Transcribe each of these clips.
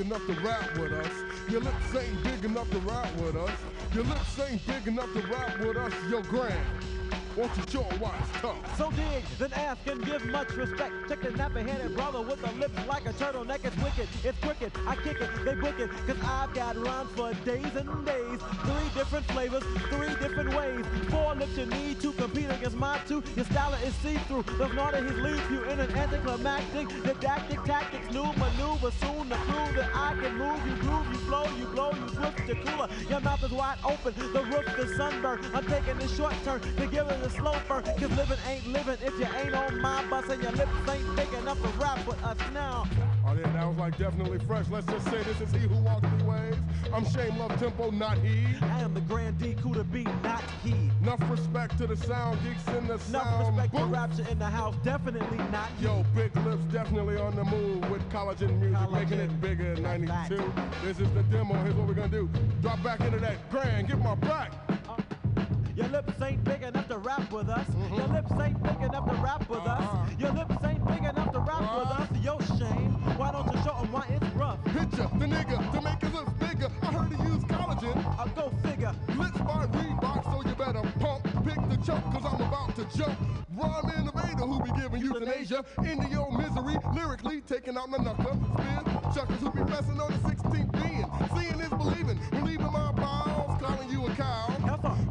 big enough to rap with us. Your lips ain't big enough to rap with us. Your lips ain't big enough to rap with us. Yo, Grand. Won't you show why tough? So dig, then ask and give much respect. Check the nappy-headed brother with the lips like a turtleneck. It's wicked, it's cricket. I kick it, they it, cause I've got rhymes for days and days. Three different flavors, three different ways. Four lips you need to compete against my two. Your style is see-through. The smarter he leaves you in an anticlimactic, didactic tactics, new maneuver soon to prove that I can move. You groove, you flow, you blow, you swift, you cooler. Your mouth is wide open, the roof is sunburned. I'm taking this short turn to give it a slow burn. Cause living ain't living if you ain't on my bus and your lips ain't big enough to rap with us now. Oh yeah, that was like definitely fresh. Let's just say this is he who walks the waves. I'm Shame Love Tempo, not he. I am the Grand D to be, not he. Enough respect to the sound geeks in the Enough sound respect to booth. rapture in the house, definitely not he. Yo, Big Lips definitely on the move with collagen music, Collagen. making it bigger in Like that. 92. This is the demo. Here's what we're gonna do. Drop back into that grand, give my back. Your lips ain't big enough to rap with us. Your lips ain't big enough to rap with Uh-huh. us. Your lips the nigga to make his lips bigger. I heard he used collagen. I'll go figure. Lips by Reebok, so you better pump. Pick the choke, cause I'm about to jump. Rhyme innovator who be giving euthanasia into your misery. Lyrically taking out my knuckler. Spin chuckers who be messing on the 16th being. Seeing is believing. Relieving my bowels, calling you a cow.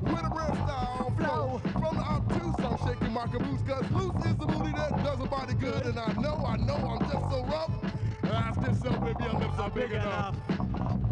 With a real style flow. Flow. From the obtuse, I'm shaking my caboose. Cause loose is the booty that does a body good. And I know, I know I'm just so rough. Yourself if your lips are big, Big enough. enough.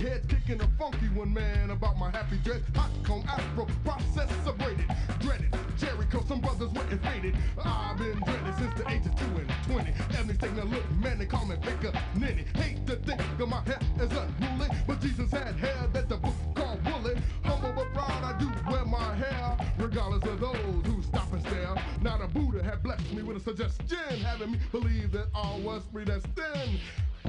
Head, kicking a funky one, man. About my happy dress, hot comb afro, process separated, dreaded. Jericho, some brothers went and faded. I've been dreaded since the age of two and twenty. Ethnics taking a look, man, they call me Baker Ninny. Hate to think that my hair is unruly, but Jesus had hair that the book called woolly. Humble but proud, I do wear my hair, regardless of those who stop and stare. Now the Buddha had blessed me with a suggestion, having me believe that all was predestined.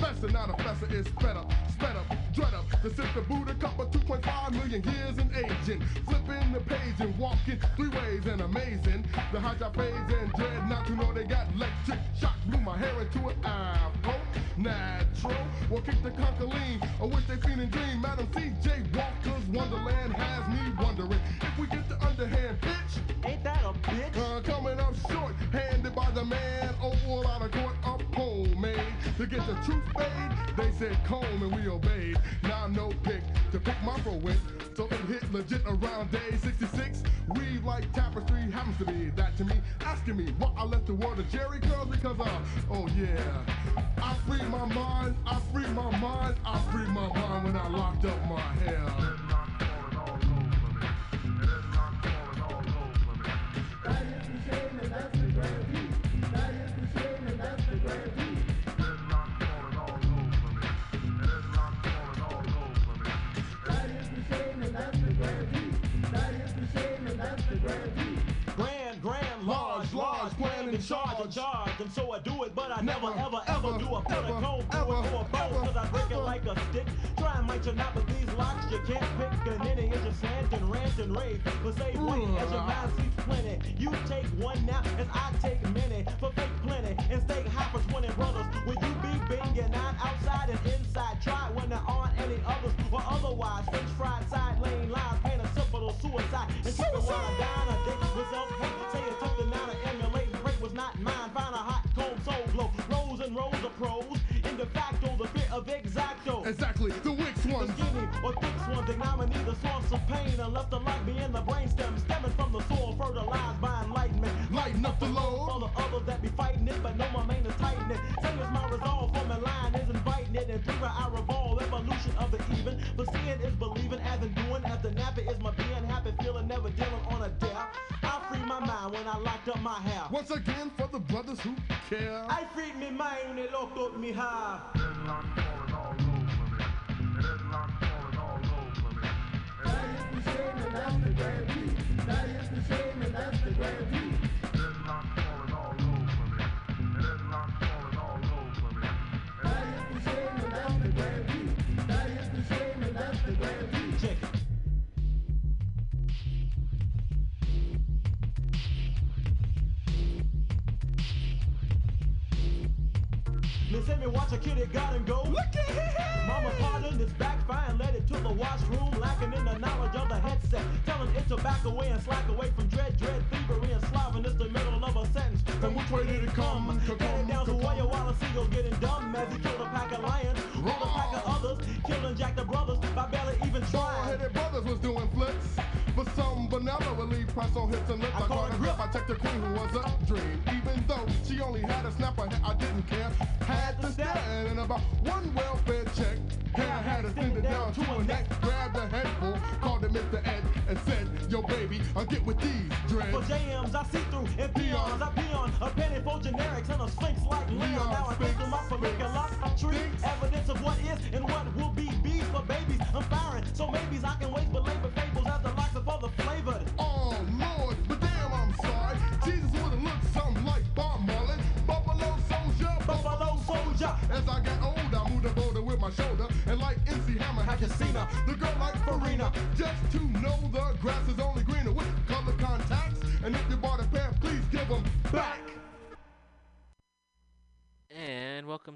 Fester, not a fester, is sped up, sped up, dread up. The sister Buddha couple 2.5 million years in aging. Flipping the page and walking three ways and amazing. The hijab fades and dread, not to know they got electric shock. Blew my hair into an afro, natural. Or kick the lean, or wish they feeling dream. Madam C.J. Walker's Wonderland has me wondering if we get the underhand pitch. Ain't that a bitch? Uh, coming up short, handed by the man, Oh, all out of court. To get the truth fade, they said comb and we obeyed. Now no pick to pick my pro with. So it hit legit around day 66. Weave like tapestry happens to be that to me. Asking me what I left the world of Jheri curls because uh, oh yeah. I freed my mind, I freed my mind, I freed my mind when I locked up my hair. Charge charge. And so I do it, but I never, Never, ever, ever, ever, do a put a comb ever, through it or a bone. Cause I break it like a stick. Try and might you not, but these locks you can't pick. And then it is your slant and rant and rave. But say one mm. as your mind sees plenty. You take one now as I take many. For hair. Once again for the brothers who care. I freed me mind when they locked up me hair. Led dreads. JMs,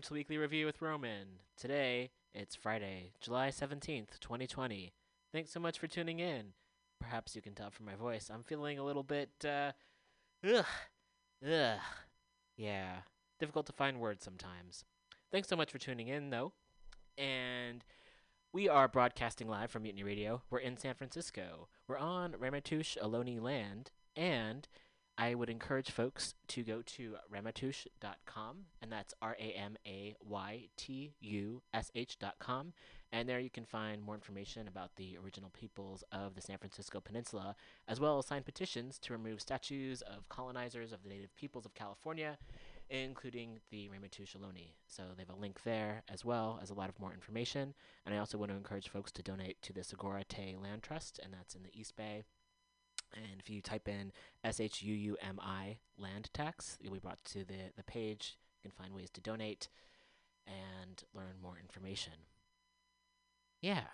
to Weekly Review with Roman. Today, it's Friday, July 17th, 2020. Thanks so much for tuning in. Perhaps you can tell from my voice, I'm feeling a little bit, uh, ugh, ugh. Yeah, difficult to find words sometimes. Thanks so much for tuning in, though. And we are broadcasting live from Mutiny Radio. We're in San Francisco. We're on Ramaytush Ohlone land, and I would encourage folks to go to ramaytush.com, and that's R A M A Y T U S H.com. And there you can find more information about the original peoples of the San Francisco Peninsula, as well as sign petitions to remove statues of colonizers of the native peoples of California, including the Ramaytush Ohlone. So they have a link there, as well as a lot of more information. And I also want to encourage folks to donate to the Sogorea Te Land Trust, and that's in the East Bay. And if you type in S H U U M I land tax, you'll be brought to the, the page. You can find ways to donate and learn more information. Yeah.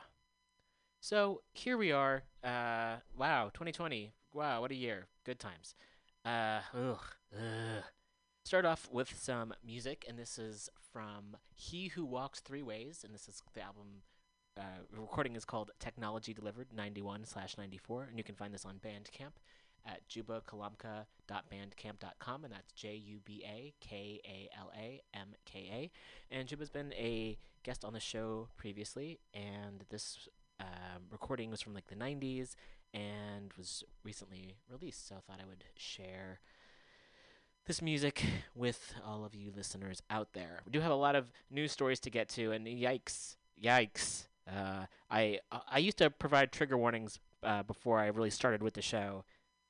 So here we are. Uh, wow, 2020. Wow, what a year. Good times. Uh, ugh, ugh. Start off with some music, and this is from He Who Walks Three Ways, and this is the album uh, recording is called Technology Delivered 91 slash 94, and you can find this on Bandcamp at jubakalamka.bandcamp.com, and that's J U B A K A L A M K A. And Juba's been a guest on the show previously, and this um, recording was from like the 90s and was recently released, so I thought I would share this music with all of you listeners out there. We do have a lot of news stories to get to, and yikes, yikes. Uh, I I- I used to provide trigger warnings uh, before I really started with the show,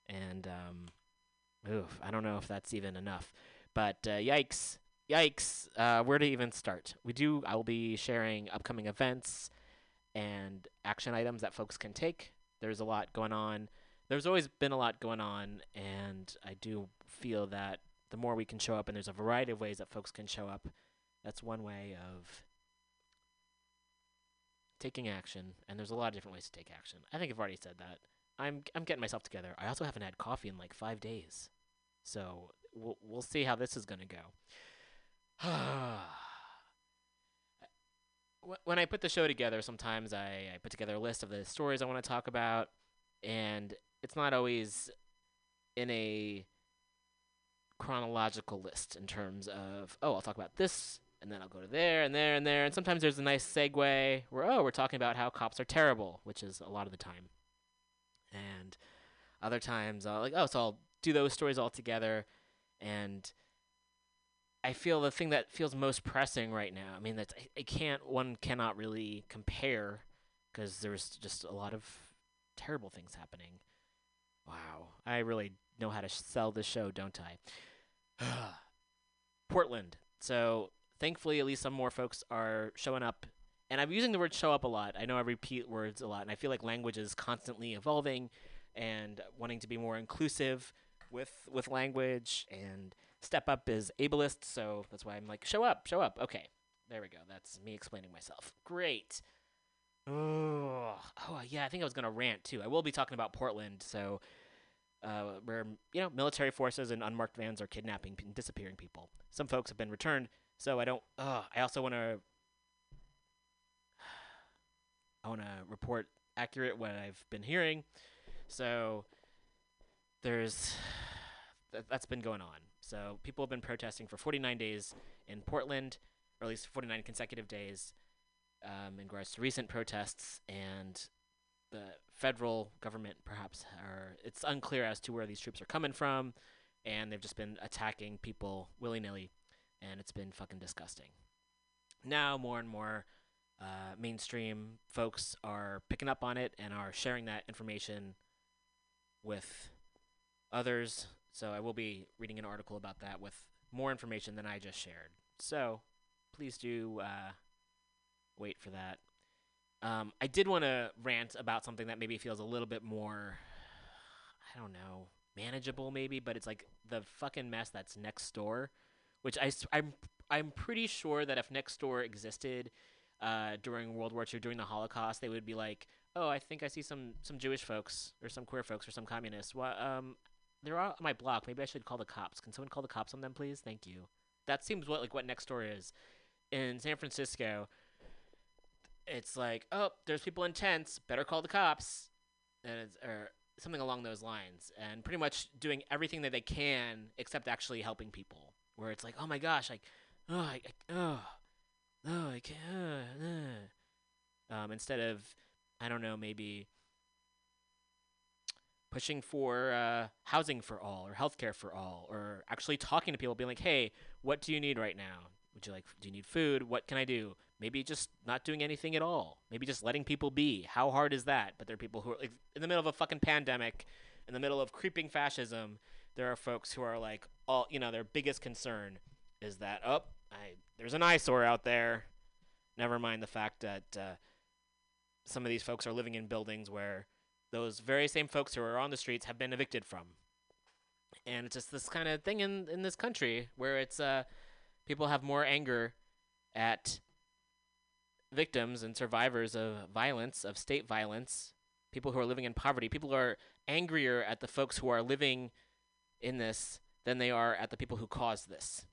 and um, oof, I don't know if that's even enough. But uh, yikes, yikes. Uh, where to even start? We do. I will be sharing upcoming events and action items that folks can take. There's a lot going on. There's always been a lot going on, and I do feel that the more we can show up, and there's a variety of ways that folks can show up. That's one way of taking action, and there's a lot of different ways to take action. I think I've already said that. I'm I'm getting myself together. I also haven't had coffee in like five days, so we'll we'll see how this is gonna go. When I put the show together, sometimes I, I put together a list of the stories I want to talk about, and it's not always in a chronological list in terms of oh I'll talk about this and then I'll go to there and there and there. And sometimes there's a nice segue where oh we're talking about how cops are terrible which is a lot of the time. And other times I'll like oh so I'll do those stories all together. And I feel the thing that feels most pressing right now I mean that I can't one cannot really compare because there's just a lot of terrible things happening. Wow. I really know how to sell this show don't I? Portland. So thankfully, at least some more folks are showing up. And I'm using the word show up a lot. I know I repeat words a lot, and I feel like language is constantly evolving and wanting to be more inclusive with with language and step up is ableist, so that's why I'm like, show up, show up. Okay. There we go. That's me explaining myself. Great. Oh, oh yeah, I think I was gonna rant too. I will be talking about Portland, so uh, where you know military forces and unmarked vans are kidnapping and disappearing people. Some folks have been returned. So I don't. Uh, I also want to. I want to report accurate what I've been hearing. So there's th- that's been going on. So people have been protesting for 49 days in Portland, or at least 49 consecutive days, um, in regards to recent protests and the federal government. Perhaps are it's unclear as to where these troops are coming from, and they've just been attacking people willy nilly, and it's been fucking disgusting. Now more and more uh, mainstream folks are picking up on it and are sharing that information with others. So I will be reading an article about that with more information than I just shared. So please do uh, wait for that. Um, I did want to rant about something that maybe feels a little bit more, I don't know, manageable maybe, but it's like the fucking mess that's next door, which I, am I'm pretty sure that if Nextdoor existed uh, during World War II, during the Holocaust, they would be like, oh, I think I see some some Jewish folks or some queer folks or some communists. Well, um, they're on my block. Maybe I should call the cops. Can someone call the cops on them, please? Thank you. That seems what like what Nextdoor is. In San Francisco, it's like, oh, there's people in tents. Better call the cops, and it's or something along those lines. And pretty much doing everything that they can except actually helping people. Where it's like, oh my gosh, like, oh, I, I oh, oh, I can't. Uh, uh. Um, instead of I don't know, maybe pushing for uh, housing for all or healthcare for all, or actually talking to people, being like, "Hey, what do you need right now? Would you like? Do you need food? What can I do? Maybe just not doing anything at all. Maybe just letting people be. How hard is that? But there are people who are like in the middle of a fucking pandemic, in the middle of creeping fascism. There are folks who are like, all you know, their biggest concern is that, oh, I there's an eyesore out there. Never mind the fact that. Uh, some of these folks are living in buildings where those very same folks who are on the streets have been evicted from. And it's just this kind of thing in, in this country where it's uh, people have more anger at victims and survivors of violence, of state violence, people who are living in poverty. People are angrier at the folks who are living in this than they are at the people who caused this.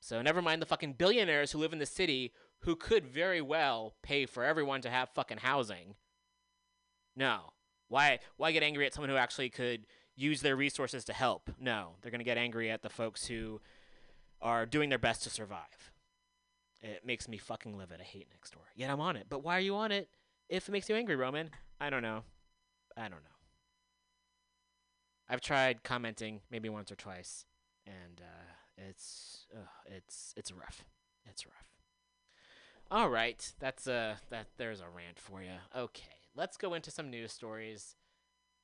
So never mind the fucking billionaires who live in the city who could very well pay for everyone to have fucking housing. No. Why why get angry at someone who actually could use their resources to help? No. They're going to get angry at the folks who are doing their best to survive. It makes me fucking livid. I hate Nextdoor. Yet I'm on it. But why are you on it if it makes you angry, Roman? I don't know. I don't know. I've tried commenting maybe once or twice, and uh, it's uh, it's it's rough. It's rough. All right, that's a that there's a rant for you. Okay, let's go into some news stories.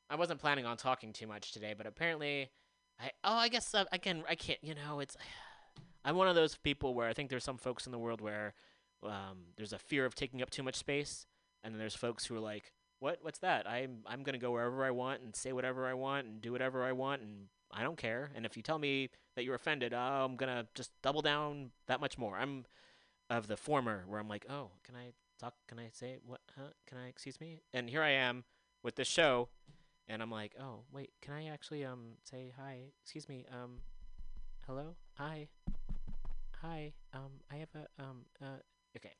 I wasn't planning on talking too much today, but apparently, I oh I guess uh, I can I can't you know it's I'm one of those people where I think there's some folks in the world where um, there's a fear of taking up too much space, and then there's folks who are like, what what's that? I'm I'm gonna go wherever I want and say whatever I want and do whatever I want and I don't care. And if you tell me that you're offended, I'm gonna just double down that much more. I'm of the former where I'm like, oh, can I talk? Can I say what? Huh? Can I? Excuse me. And here I am with this show, and I'm like, oh, wait, can I actually um say hi? Excuse me. Um, hello, hi, hi. Um, I have a um uh okay.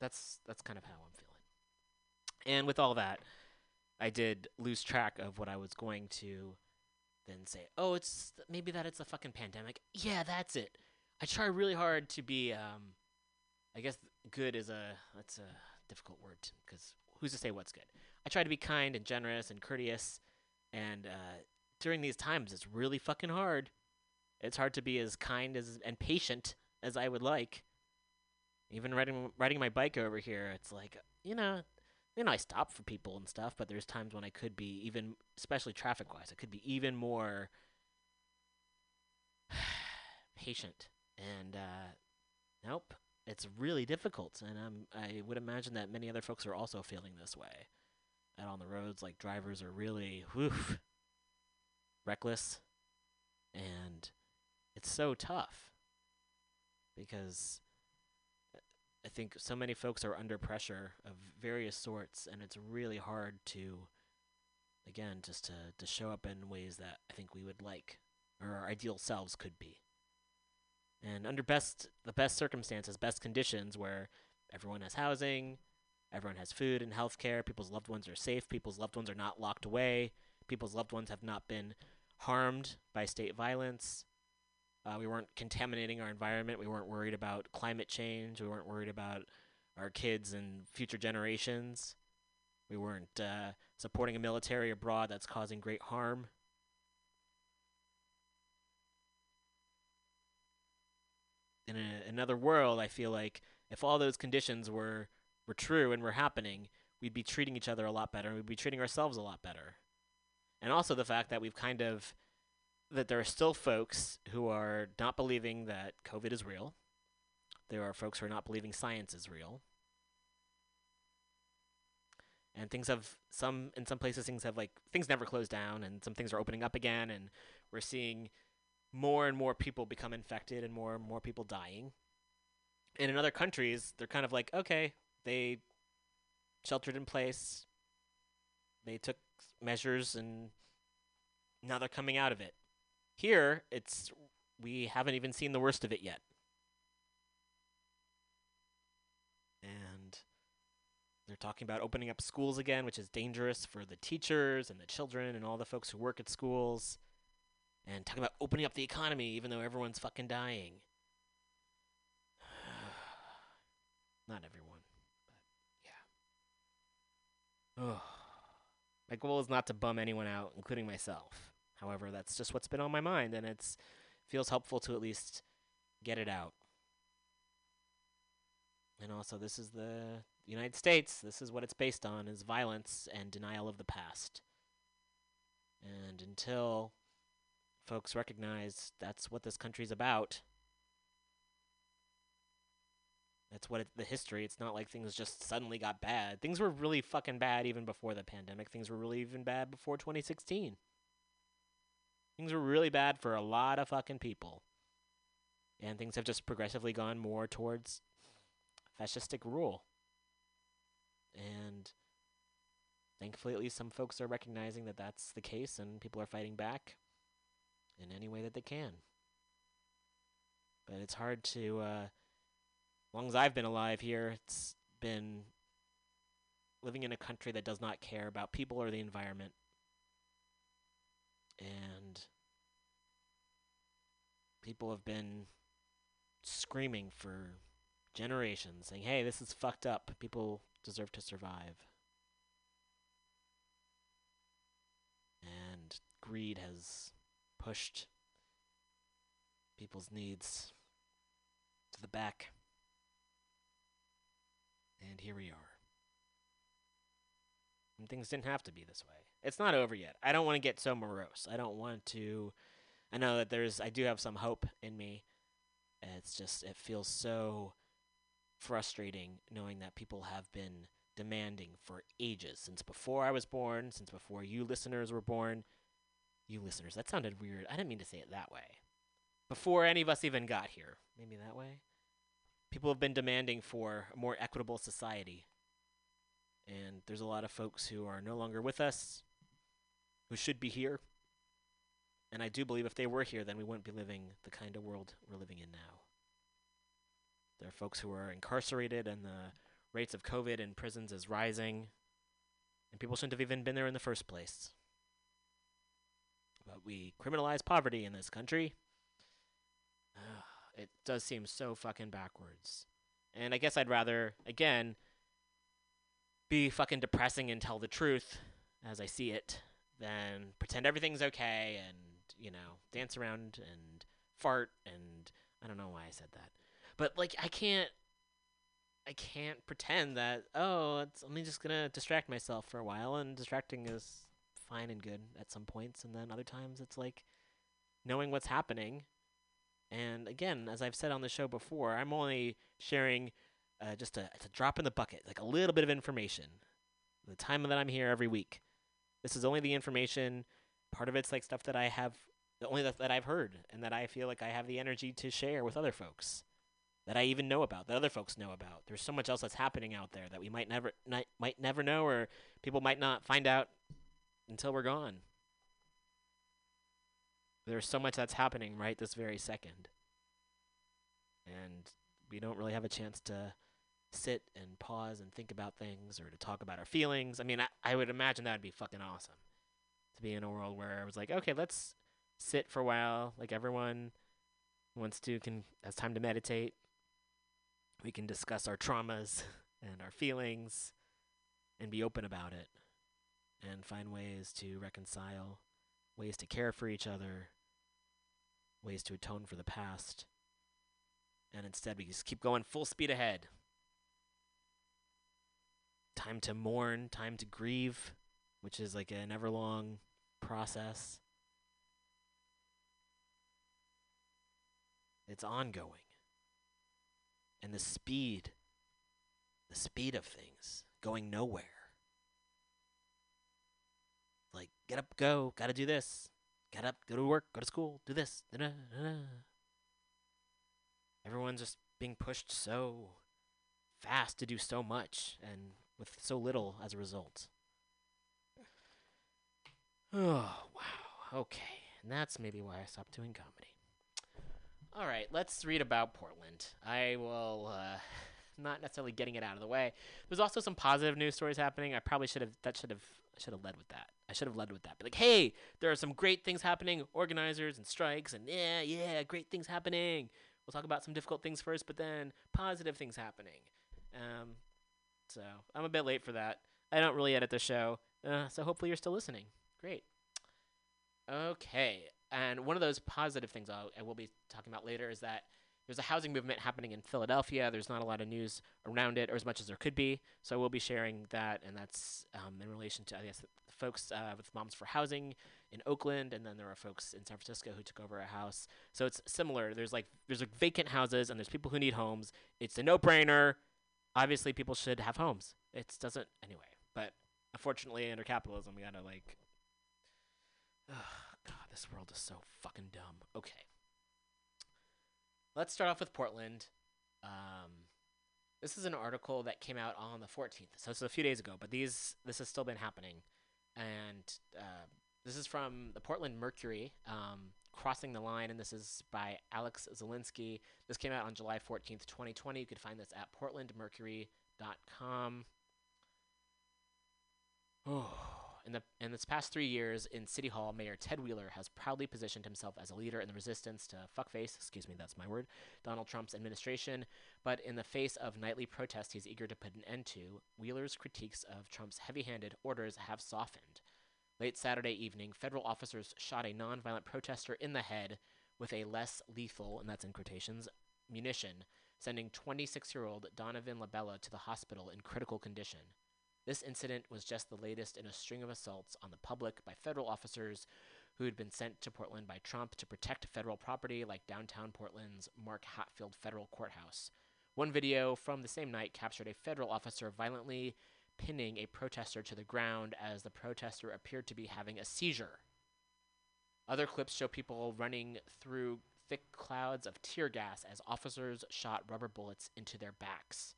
That's that's kind of how I'm feeling. And with all that, I did lose track of what I was going to then say, "Oh, it's maybe that it's a fucking pandemic." Yeah, that's it. I try really hard to be um I guess good is a that's a difficult word cuz who's to say what's good. I try to be kind and generous and courteous and uh during these times it's really fucking hard. It's hard to be as kind as and patient as I would like. Even riding riding my bike over here, it's like, you know, you know, I stop for people and stuff, but there's times when I could be even, especially traffic wise, I could be even more patient. And uh, nope, it's really difficult. And um, I would imagine that many other folks are also feeling this way. Out on the roads, like drivers are really whew, reckless, and it's so tough because I think so many folks are under pressure of various sorts, and it's really hard to, again, just to, to show up in ways that I think we would like or our ideal selves could be. And under best the best circumstances, best conditions where everyone has housing, everyone has food and health care, people's loved ones are safe, people's loved ones are not locked away, people's loved ones have not been harmed by state violence. Uh, we weren't contaminating our environment. We weren't worried about climate change. We weren't worried about our kids and future generations. We weren't uh, supporting a military abroad that's causing great harm. In a, another world, I feel like if all those conditions were were true and were happening, we'd be treating each other a lot better. We'd be treating ourselves a lot better. And also the fact that we've kind of that there are still folks who are not believing that COVID is real. There are folks who are not believing science is real. And things have some in some places things have like things never closed down and some things are opening up again and we're seeing more and more people become infected and more and more people dying. And in other countries, they're kind of like, okay, they sheltered in place. They took measures and now they're coming out of it. Here, it's we haven't even seen the worst of it yet. And they're talking about opening up schools again, which is dangerous for the teachers and the children and all the folks who work at schools. And talking about opening up the economy even though everyone's fucking dying. Not everyone, but yeah. Ugh. My goal is not to bum anyone out, including myself. However, that's just what's been on my mind, and it feels helpful to at least get it out. And also, this is the United States. This is what it's based on: is violence and denial of the past. And until folks recognize that's what this country's about, that's what it, the history. It's not like things just suddenly got bad. Things were really fucking bad even before the pandemic. Things were really even bad before 2016. Things were really bad for a lot of fucking people. And things have just progressively gone more towards fascistic rule. And thankfully, at least some folks are recognizing that that's the case and people are fighting back in any way that they can. But it's hard to, uh, as long as I've been alive here, it's been living in a country that does not care about people or the environment. And people have been screaming for generations, saying, hey, this is fucked up. People deserve to survive. And greed has pushed people's needs to the back. And here we are. And things didn't have to be this way. It's not over yet. I don't want to get so morose. I don't want to. I know that there's. I do have some hope in me. It's just. It feels so frustrating knowing that people have been demanding for ages since before I was born, since before you listeners were born. You listeners, that sounded weird. I didn't mean to say it that way. Before any of us even got here. Maybe that way? people have been demanding for a more equitable society. And there's a lot of folks who are no longer with us, who should be here. And I do believe if they were here, then we wouldn't be living the kind of world we're living in now. There are folks who are incarcerated, and the rates of COVID in prisons is rising. And people shouldn't have even been there in the first place. But we criminalize poverty in this country it does seem so fucking backwards. And I guess I'd rather, again, be fucking depressing and tell the truth as I see it than pretend everything's okay and, you know, dance around and fart and I don't know why I said that. But like I can't I can't pretend that oh, it's I'm just going to distract myself for a while and distracting is fine and good at some points and then other times it's like knowing what's happening and again, as I've said on the show before, I'm only sharing uh, just a, a drop in the bucket, like a little bit of information. The time that I'm here every week, this is only the information. Part of it's like stuff that I have, the only that, that I've heard, and that I feel like I have the energy to share with other folks, that I even know about, that other folks know about. There's so much else that's happening out there that we might never, not, might never know, or people might not find out until we're gone. There's so much that's happening right this very second. And we don't really have a chance to sit and pause and think about things or to talk about our feelings. I mean, I, I would imagine that would be fucking awesome to be in a world where I was like, okay, let's sit for a while. Like everyone wants to, can has time to meditate. We can discuss our traumas and our feelings and be open about it and find ways to reconcile, ways to care for each other, ways to atone for the past. And instead, we just keep going full speed ahead. Time to mourn, time to grieve, which is like an ever long process. It's ongoing. And the speed, the speed of things, going nowhere. Like, get up, go, gotta do this. Get up, go to work, go to school, do this. Da-da-da-da. Everyone's just being pushed so fast to do so much and with so little as a result. Oh, wow. Okay. And that's maybe why I stopped doing comedy. All right, let's read about Portland. I will uh, not necessarily getting it out of the way. There's also some positive news stories happening. I probably should have that should have I should have led with that. I should have led with that. But like, hey, there are some great things happening, organizers and strikes, and yeah, yeah, great things happening. We'll talk about some difficult things first, but then positive things happening. Um, so I'm a bit late for that. I don't really edit the show, uh, so hopefully you're still listening. Great. Okay, and one of those positive things I'll, I will be talking about later is that there's a housing movement happening in Philadelphia. There's not a lot of news around it, or as much as there could be. So I will be sharing that, and that's um, in relation to I guess folks uh, with Moms for Housing in Oakland, and then there are folks in San Francisco who took over a house. So it's similar. There's like there's like vacant houses, and there's people who need homes. It's a no-brainer. Obviously, people should have homes. It doesn't anyway, but unfortunately, under capitalism, we gotta like. Ugh, God, this world is so fucking dumb. Okay. Let's start off with Portland. Um, this is an article that came out on the 14th, so it's a few days ago. But these this has still been happening, and uh, this is from the Portland Mercury, um, crossing the line, and this is by Alex Zielinski. This came out on July 14th, 2020. You could find this at portlandmercury.com. Oh. In the in this past three years in City Hall, Mayor Ted Wheeler has proudly positioned himself as a leader in the resistance to fuckface, excuse me, that's my word, Donald Trump's administration. But in the face of nightly protests he's eager to put an end to, Wheeler's critiques of Trump's heavy-handed orders have softened. Late Saturday evening, federal officers shot a nonviolent protester in the head with a less lethal, and that's in quotations, munition, sending 26-year-old Donovan LaBella to the hospital in critical condition. This incident was just the latest in a string of assaults on the public by federal officers who had been sent to Portland by Trump to protect federal property like downtown Portland's Mark Hatfield Federal Courthouse. One video from the same night captured a federal officer violently pinning a protester to the ground as the protester appeared to be having a seizure. Other clips show people running through thick clouds of tear gas as officers shot rubber bullets into their backs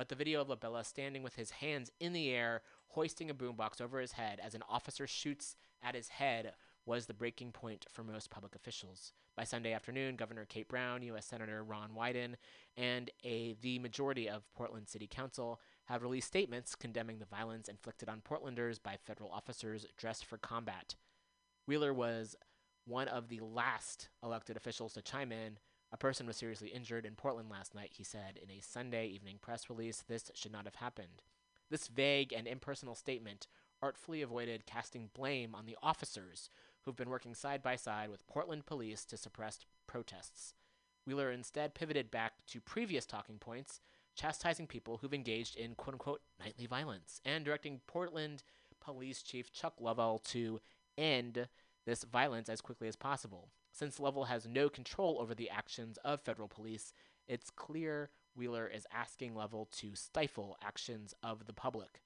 but the video of LaBella standing with his hands in the air, hoisting a boombox over his head as an officer shoots at his head was the breaking point for most public officials. By Sunday afternoon, Governor Kate Brown, U.S. Senator Ron Wyden, and a the majority of Portland City Council have released statements condemning the violence inflicted on Portlanders by federal officers dressed for combat. Wheeler was one of the last elected officials to chime in a person was seriously injured in Portland last night, he said in a Sunday evening press release. This should not have happened. This vague and impersonal statement artfully avoided casting blame on the officers who've been working side by side with Portland police to suppress protests. Wheeler instead pivoted back to previous talking points, chastising people who've engaged in quote unquote nightly violence and directing Portland Police Chief Chuck Lovell to end this violence as quickly as possible. Since Lovell has no control over the actions of federal police, it's clear Wheeler is asking Lovell to stifle actions of the public.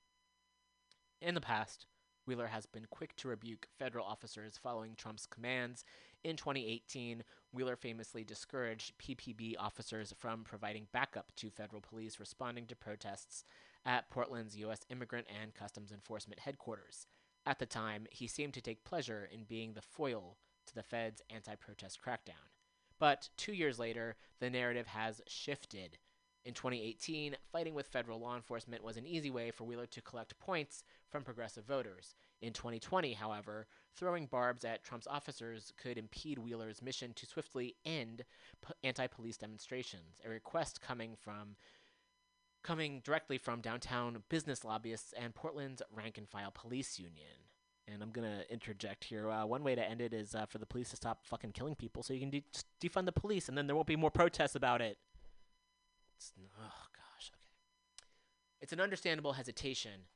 In the past, Wheeler has been quick to rebuke federal officers following Trump's commands. In 2018, Wheeler famously discouraged PPB officers from providing backup to federal police responding to protests at Portland's U.S. Immigrant and Customs Enforcement headquarters. At the time, he seemed to take pleasure in being the foil to the Fed's anti protest crackdown. But two years later, the narrative has shifted. In 2018, fighting with federal law enforcement was an easy way for Wheeler to collect points from progressive voters. In 2020, however, throwing barbs at Trump's officers could impede Wheeler's mission to swiftly end p- anti-police demonstrations, a request coming from coming directly from downtown business lobbyists and Portland's rank and file police union. And I'm gonna interject here. Uh, one way to end it is uh, for the police to stop fucking killing people, so you can de- defund the police, and then there won't be more protests about it. It's, oh gosh, okay. It's an understandable hesitation.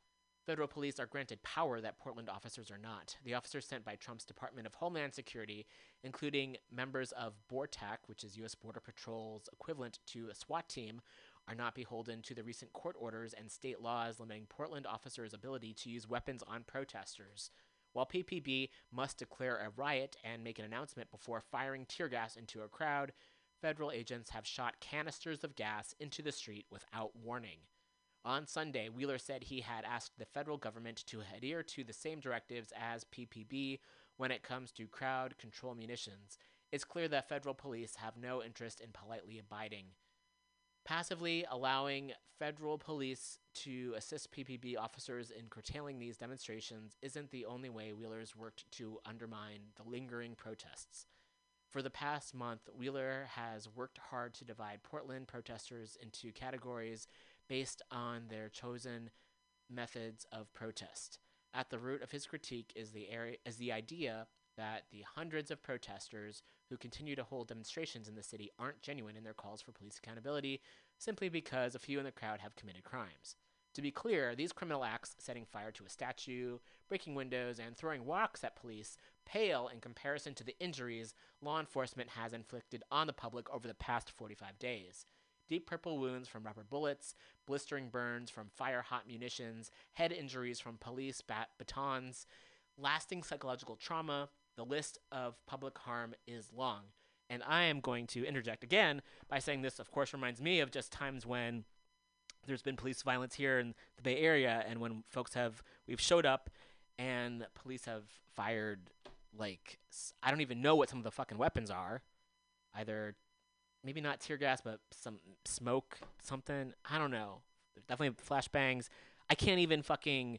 Federal police are granted power that Portland officers are not. The officers sent by Trump's Department of Homeland Security, including members of BORTAC, which is U.S. Border Patrol's equivalent to a SWAT team, are not beholden to the recent court orders and state laws limiting Portland officers' ability to use weapons on protesters. While PPB must declare a riot and make an announcement before firing tear gas into a crowd, federal agents have shot canisters of gas into the street without warning. On Sunday, Wheeler said he had asked the federal government to adhere to the same directives as PPB when it comes to crowd control munitions. It's clear that federal police have no interest in politely abiding. Passively allowing federal police to assist PPB officers in curtailing these demonstrations isn't the only way Wheeler's worked to undermine the lingering protests. For the past month, Wheeler has worked hard to divide Portland protesters into categories based on their chosen methods of protest. At the root of his critique is the area is the idea that the hundreds of protesters who continue to hold demonstrations in the city aren't genuine in their calls for police accountability simply because a few in the crowd have committed crimes. To be clear, these criminal acts, setting fire to a statue, breaking windows, and throwing rocks at police, pale in comparison to the injuries law enforcement has inflicted on the public over the past 45 days. Deep purple wounds from rubber bullets, blistering burns from fire hot munitions, head injuries from police bat- batons, lasting psychological trauma, the list of public harm is long. And I am going to interject again by saying this, of course, reminds me of just times when there's been police violence here in the Bay Area, and when folks have, we've showed up and police have fired, like, I don't even know what some of the fucking weapons are. Either, maybe not tear gas, but some smoke, something. I don't know. Definitely flashbangs. I can't even fucking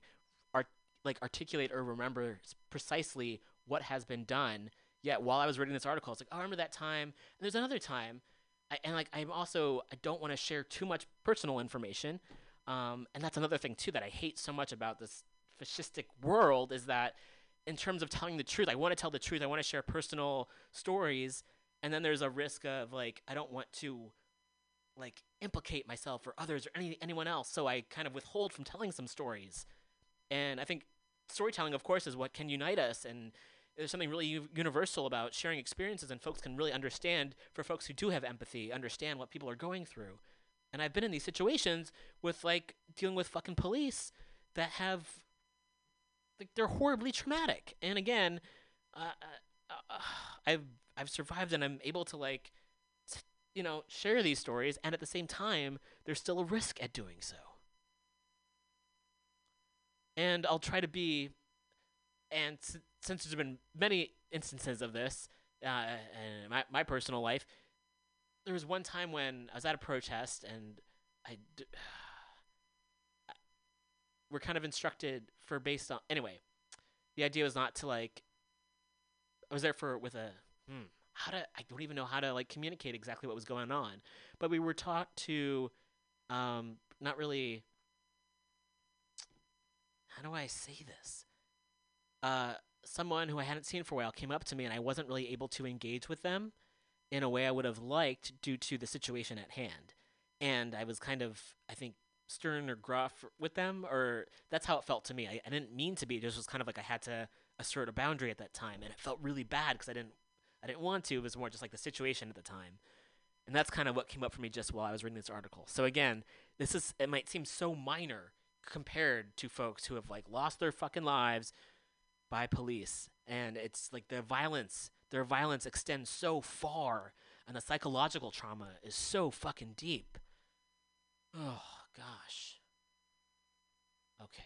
art- like articulate or remember precisely what has been done. Yet while I was reading this article, it's like, oh, I remember that time. And there's another time, I, and like I'm also I don't want to share too much personal information, um, and that's another thing too that I hate so much about this fascistic world is that in terms of telling the truth, I want to tell the truth. I want to share personal stories, and then there's a risk of like I don't want to like implicate myself or others or any anyone else, so I kind of withhold from telling some stories. And I think storytelling, of course, is what can unite us. And there's something really u- universal about sharing experiences and folks can really understand for folks who do have empathy understand what people are going through. And i've been in these situations with like dealing with fucking police that have like they're horribly traumatic. And again uh, uh, uh, i've i've survived and i'm able to like you know share these stories and at the same time there's still a risk at doing so and i'll try to be and s- since there's been many instances of this uh, in my, my personal life, there was one time when I was at a protest and I d- we're kind of instructed for based on anyway. The idea was not to like. I was there for with a hmm, how to I don't even know how to like communicate exactly what was going on, but we were taught to um, not really. How do I say this? uh, someone who I hadn't seen for a while came up to me, and I wasn't really able to engage with them in a way I would have liked due to the situation at hand. And I was kind of, I think, stern or gruff with them, or that's how it felt to me. I, I didn't mean to be; it just was kind of like I had to assert a boundary at that time, and it felt really bad because I didn't, I didn't want to. It was more just like the situation at the time. And that's kind of what came up for me just while I was reading this article. So again, this is it might seem so minor compared to folks who have like lost their fucking lives by police and it's like their violence their violence extends so far and the psychological trauma is so fucking deep oh gosh okay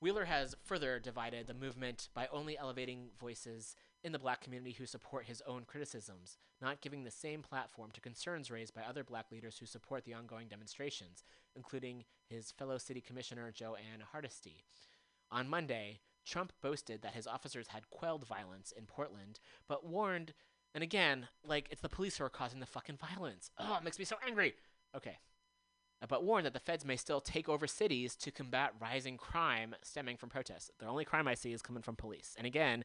wheeler has further divided the movement by only elevating voices in the black community who support his own criticisms, not giving the same platform to concerns raised by other black leaders who support the ongoing demonstrations, including his fellow city commissioner Jo Ann Hardesty. On Monday, Trump boasted that his officers had quelled violence in Portland, but warned, and again, like it's the police who are causing the fucking violence. Oh, it makes me so angry. Okay. Uh, But warned that the feds may still take over cities to combat rising crime stemming from protests. The only crime I see is coming from police. And again,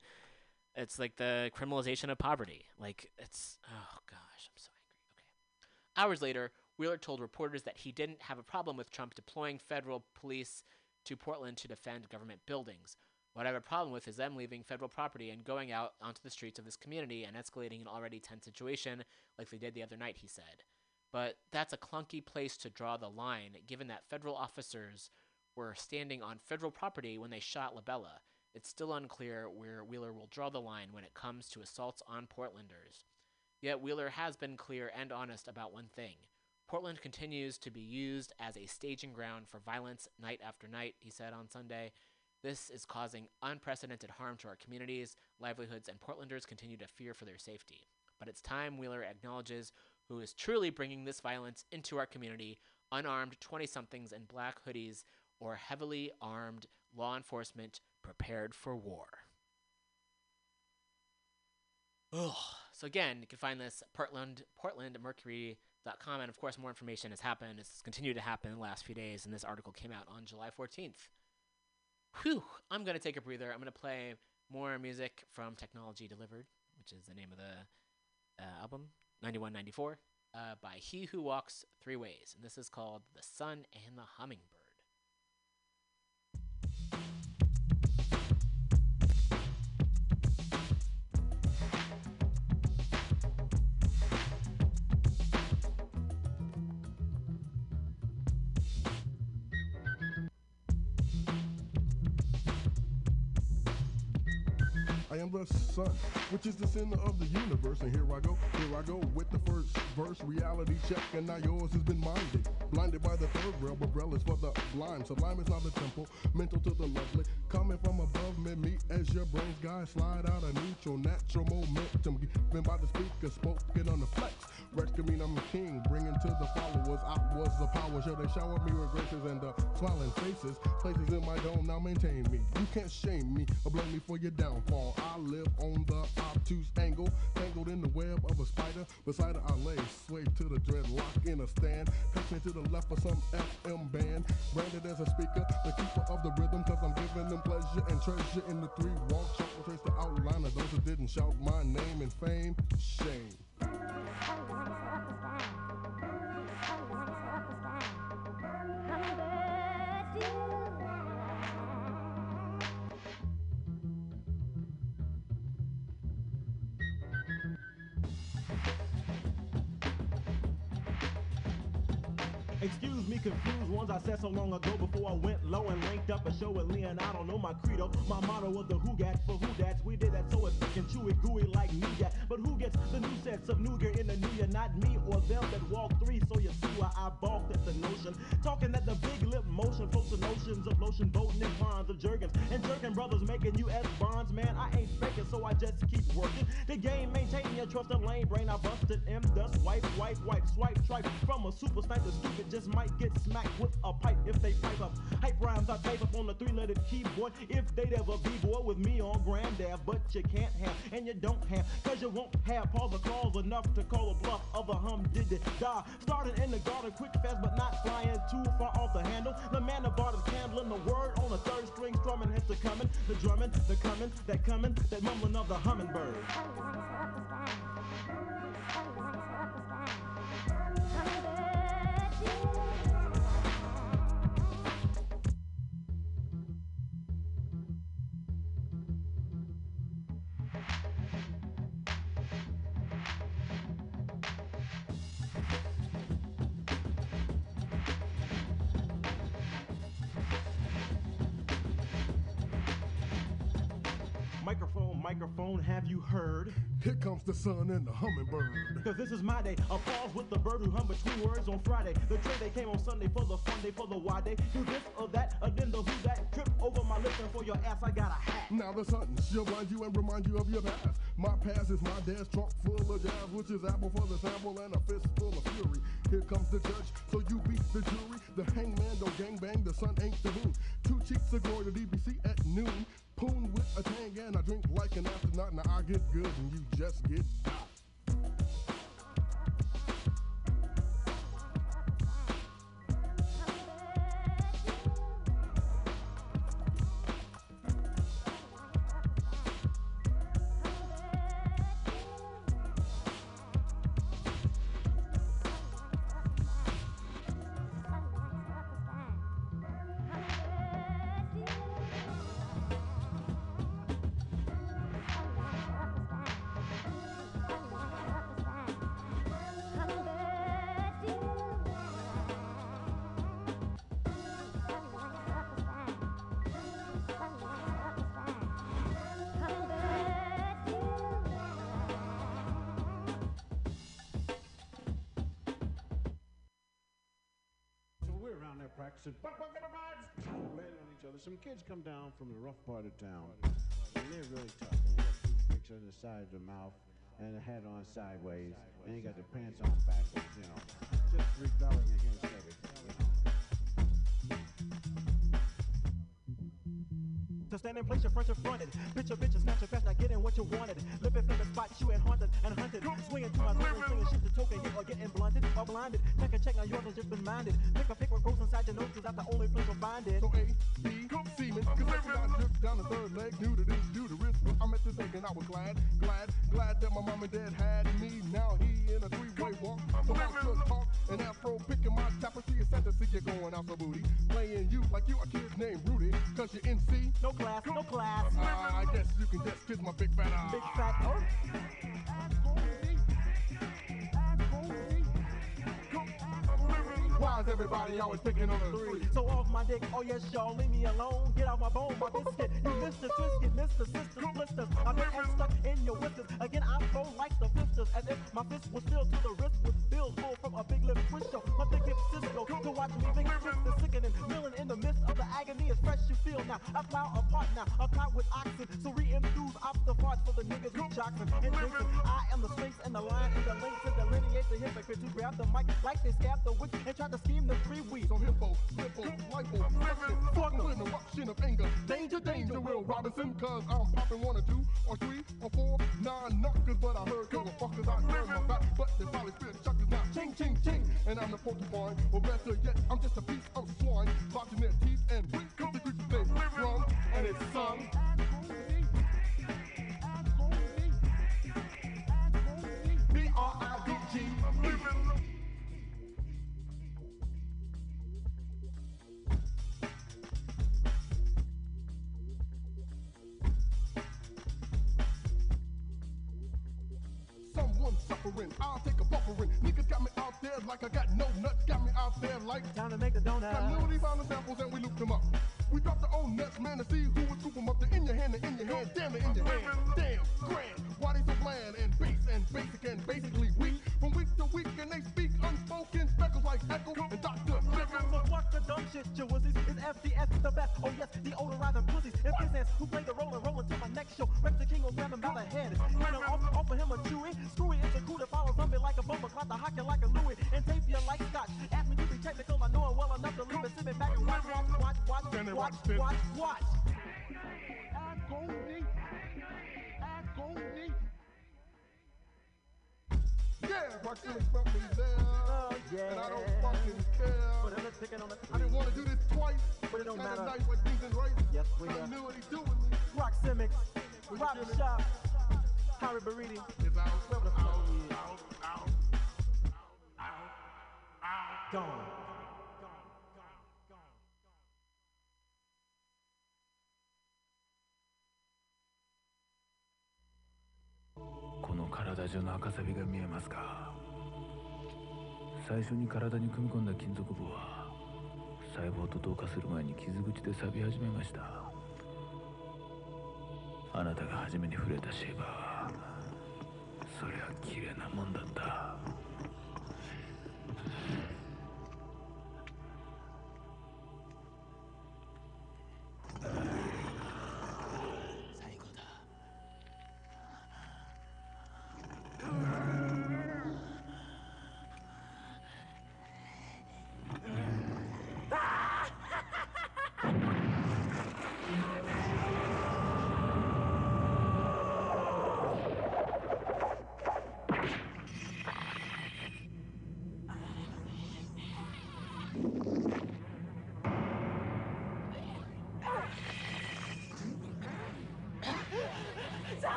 it's like the criminalization of poverty. Like it's oh gosh, I'm so angry. Okay. Hours later, Wheeler told reporters that he didn't have a problem with Trump deploying federal police to Portland to defend government buildings. What I have a problem with is them leaving federal property and going out onto the streets of this community and escalating an already tense situation like they did the other night, he said. But that's a clunky place to draw the line, given that federal officers were standing on federal property when they shot Labella. It's still unclear where Wheeler will draw the line when it comes to assaults on Portlanders. Yet Wheeler has been clear and honest about one thing. Portland continues to be used as a staging ground for violence night after night, he said on Sunday. This is causing unprecedented harm to our communities, livelihoods, and Portlanders continue to fear for their safety. But it's time Wheeler acknowledges who is truly bringing this violence into our community unarmed 20 somethings in black hoodies or heavily armed law enforcement prepared for war. Ugh. So again, you can find this at Portland, portlandmercury.com, and of course, more information has happened. It's continued to happen in the last few days, and this article came out on July 14th. Whew, I'm going to take a breather. I'm going to play more music from Technology Delivered, which is the name of the uh, album, 9194, uh, by He Who Walks Three Ways. And this is called The Sun and the Hummingbird. The sun, which is the center of the universe. And here I go, here I go with the first verse. Reality check, and now yours has been minded. Blinded by the third rail, umbrellas for the blind. Sublime is not a temple, mental to the lovely. Coming from above me, me as your brains guide. Slide out a neutral, natural momentum. Given by the speaker, spoken on the flex. Rex to mean I'm a king, bringing to the followers. I was the power, show they shower me with graces and the smiling faces. Places in my dome now maintain me. You can't shame me or blame me for your downfall. I live on the obtuse angle, tangled in the web of a spider. Beside her I lay, swayed to the dreadlock in a stand. Me to the left of some FM band. Branded as a speaker, the keeper of the rhythm, cause I'm giving them pleasure and treasure in the three walk. Shot will trace the outline of those who didn't shout my name and fame. Shame. Excuse me, confused ones I said so long ago before I went low and linked up a show with Leonardo. Know my credo, my motto was the who gats for who that's. We did that so it's and chewy, gooey like nougat. But who gets the new sets of nougat in the new year? Not me or them that walk three. So you see why I balked at the notion. Talking at the big lip motion, floats the notions of lotion, boating in ponds of jerkins. And jerkin brothers making you as bonds, man. I ain't faking, so I just keep working. The game, maintaining your trust of lane brain. I busted M dust, wipe, wipe, wipe, swipe, tripe. From a super sniper, stupid just might get smacked with a pipe if they pipe up. Hype rhymes I type up on the three-letter keyboard. If they'd ever be boy with me on granddad, but you can't have and you don't have, cause you won't have all the calls enough to call a bluff of a hum did it die. Starting in the garden quick fast, but not flying too far off the handle. The man of art is handling the word on the third string, strumming has to coming, the drumming, the coming, that coming, that mumbling of the hummingbird. Here comes the sun and the hummingbird. Cause this is my day. A pause with the bird who hum between words on Friday. The trade they came on Sunday for the fun day for the why day. Do this or that, the who that. Trip over my lips and for your ass I got a hat. Now the sun she'll blind you and remind you of your past. My past is my dad's trunk full of jazz, which is apple for the sample and a fist full of fury. Here comes the judge, so you beat the jury. The hangman don't gang bang, the sun ain't the moon. Two cheeks of glory to DBC at noon. Poon with a tang and I drink like an astronaut. Now I get good and you just get hot. Rough part of town, and they're really tough. And they got toothpicks on the side of the mouth, and the hat on sideways, and they got the pants on backwards. You know, just rebelling against To stand in place, your front, your fronted. Picture, bitches, snatch your fast, not getting what you wanted. Living from the spot, you and haunted and hunted. Swinging to my swinging, swinging shit to token, hit or getting blunted or blinded. Check a check, on yours just been minded. Pick a pick what goes inside your nose, cause that's the only place you'll find it. So A, B, semen, cause I dripped down the third leg, new to this, due to risk. I'm at this thinking I was glad, glad, glad that my mom and dad had me. Now he in a three-way walk. So I just talk and afro picking my tapestry. It's sad to see you going out so booty. Playing you like you a kid named Rudy, cause you're in C. No class, no class. Uh, I guess you can just kiss my big fat eye. Big fat oh. Is everybody always picking on the three? So off my dick, oh yes, y'all, leave me alone. Get off my bone, my biscuit. You missed the twisted, missed the sister blisters. Been and stuck in your whiskers. Again, I flow like the fisters. As if my fist was filled to the wrist with bills full from a big lip twist show. My thick hip Cisco to watch me think the sickening. Milling in the midst of the agony is fresh you feel now. I plow apart now, a cloud with oxen. So re-enthuse off the parts for the niggas who jocksin' and jinxin'. I am the space and the line and the link to delineate the hypocrite who grab the mic like they scab the witch and try to scheme the free weed. So hippo, hippo, lipo, flushing, fucking with an eruption of anger. Danger, danger, Will Robinson, cause I'm popping one or two or three or four, nine knuckles, but I heard killer fuckers I turn my back, but they probably spit chuckers now. Ching, ching, ching, and I'm the porcupine, or better yet, I'm just a piece of swine, blotching their teeth and drink the creatures they sprung, and it's sung. Niggas got me out there like I got no nuts, got me out there like Time to make the donut. Continuity found the samples and we looped them up. We dropped our own nuts, man, to see who would scoop them up. They're in your hand, they're in your hand, damn it, in your hand. Damn, grand, why they so bland and base and basic and basically weak. From week to week and they speak unspoken speckles like Echo and Dr. So fuck the dumb shit, you wussies. It's FDS, the best. Oh yes, the odorizing pussies. It's business who play the role and roll until my next show. Rex the king will grab him by the head. Know, off, offer him a chewy. Screwy, it's a crew that follows zombie like a bumper. Clock the hockey like a Louis. And tape you like scotch. Ask me to be technical, I know it well enough to leave it sitting back and watch, watch, watch, watch, Can they watch, watch this? watch, watch. Yeah, Roxanne felt me there. Oh, And I don't yeah. fucking care. But I'm just picking on the I didn't want to do this twice. But it don't Kinda matter. nice like things in race. Yes, we I are. knew what he doing me. Rock Simics, What Rock you feeling? Shop, Harry Bariti. It's out. Whoever the fuck out, he is. out, out, Gone. この体中の赤サビが見えますか？最初に体に組み込んだ金属棒は細胞と同化する前に傷口で錆び始めました。あなたが初めに触れたシェーバー。そりゃ綺麗なもんだった。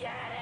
Yeah.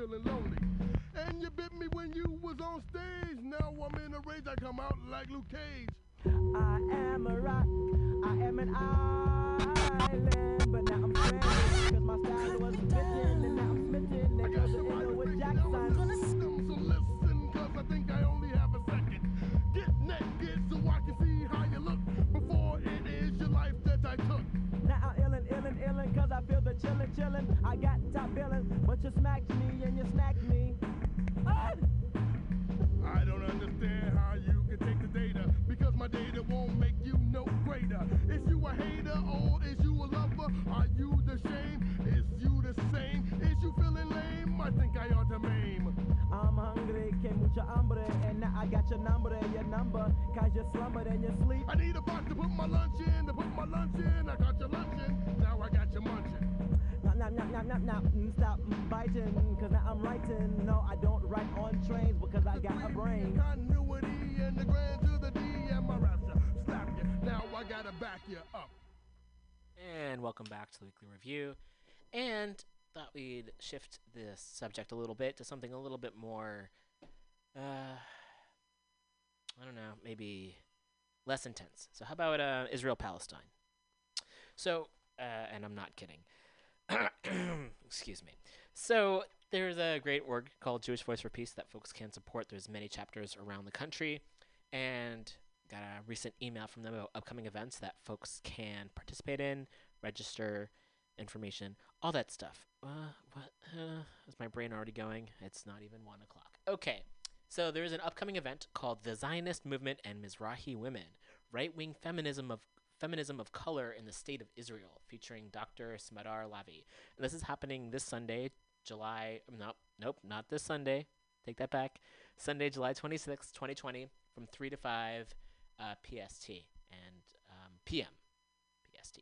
feeling lonely. And you bit me when you was on stage. Now I'm in a rage. I come out like Luke Cage. I am a rock. I am an island. But now I'm stranded. Cause my style was smitten. And now I'm smitten. And cause the with chillin'. I got top billin', but you smacked me and you snacked me. Ah! I don't understand how you can take the data because my data won't make you no greater. Is you a hater or is you a lover? Are you the shame? Is you the same? Is you feeling lame? I think I ought to maim. I'm hungry, que mucha hambre, and now I got your number and your number, cause you slumbered and you sleep. I need a box to put my lunch in, to put my lunch in. I got your lunch in, Now, now, now, now, now, now, mm, stop mm, biting, cause now I'm writing. No, I don't write on trains because I got a brain. Continuity and the grand to the D and my rapture. Slap you, now I gotta back you up. And welcome back to the weekly review. And thought we'd shift the subject a little bit to something a little bit more, uh, I don't know, maybe less intense. So how about uh, Israel Palestine? So, uh, and I'm not kidding. Excuse me. So there's a great org called Jewish Voice for Peace that folks can support. There's many chapters around the country, and got a recent email from them about upcoming events that folks can participate in, register, information, all that stuff. Uh, what? Uh, is my brain already going? It's not even one o'clock. Okay, so there is an upcoming event called the Zionist Movement and Mizrahi Women: Right-Wing Feminism of Feminism of Color in the State of Israel, featuring Dr. Smadar Lavie. And this is happening this Sunday, July. Nope, nope, not this Sunday. Take that back. Sunday, July 26th, 2020, from 3 to 5 uh, PST and um, PM PST.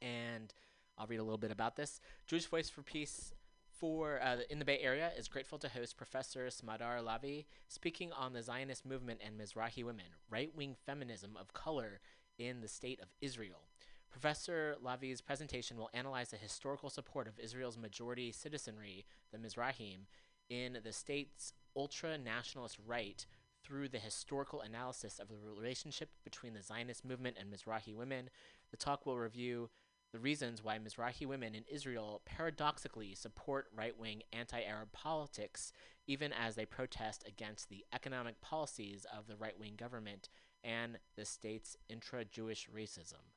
And I'll read a little bit about this. Jewish Voice for Peace for uh, in the Bay Area is grateful to host Professor Smadar Lavie speaking on the Zionist movement and Mizrahi women, right-wing feminism of color in the state of Israel. Professor Lavie's presentation will analyze the historical support of Israel's majority citizenry, the Mizrahim, in the state's ultra nationalist right through the historical analysis of the relationship between the Zionist movement and Mizrahi women. The talk will review the reasons why Mizrahi women in Israel paradoxically support right wing anti Arab politics, even as they protest against the economic policies of the right wing government and the state's intra Jewish racism.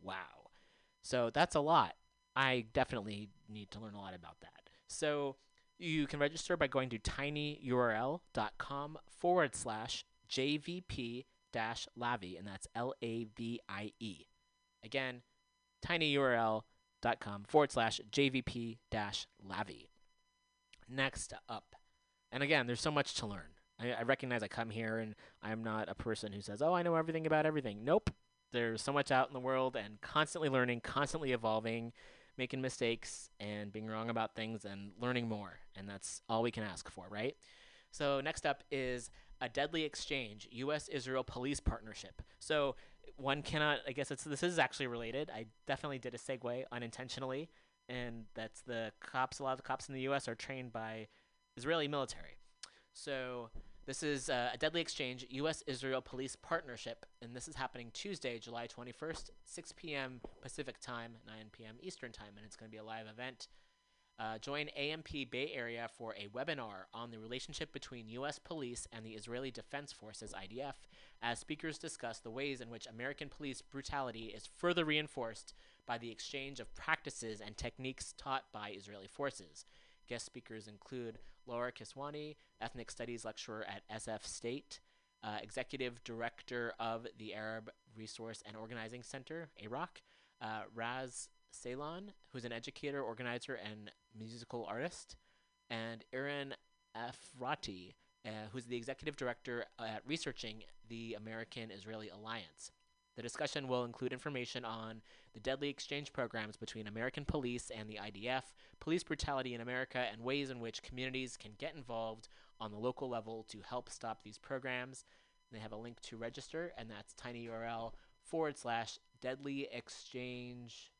Wow. So that's a lot. I definitely need to learn a lot about that. So you can register by going to tinyurl.com forward slash JVP dash Lavie, and that's L A V I E. Again, tinyurl.com forward slash JVP dash Lavie. Next up, and again, there's so much to learn. I, I recognize I come here and I'm not a person who says, oh, I know everything about everything. Nope. There's so much out in the world and constantly learning, constantly evolving, making mistakes and being wrong about things and learning more. And that's all we can ask for, right? So, next up is a deadly exchange U.S. Israel police partnership. So, one cannot, I guess it's, this is actually related. I definitely did a segue unintentionally, and that's the cops, a lot of the cops in the U.S. are trained by Israeli military. So, this is uh, a deadly exchange U.S. Israel police partnership, and this is happening Tuesday, July 21st, 6 p.m. Pacific time, 9 p.m. Eastern time, and it's going to be a live event. Uh, join AMP Bay Area for a webinar on the relationship between U.S. police and the Israeli Defense Forces (IDF), as speakers discuss the ways in which American police brutality is further reinforced by the exchange of practices and techniques taught by Israeli forces. Guest speakers include Laura Kiswani, ethnic studies lecturer at SF State, uh, executive director of the Arab Resource and Organizing Center, AROC, uh, Ras Ceylon, who's an educator, organizer, and musical artist, and Eran Efrati, uh, who's the executive director at researching the American Israeli Alliance. The discussion will include information on the deadly exchange programs between American police and the IDF, police brutality in America, and ways in which communities can get involved on the local level to help stop these programs. They have a link to register, and that's tinyurl forward slash deadly exchange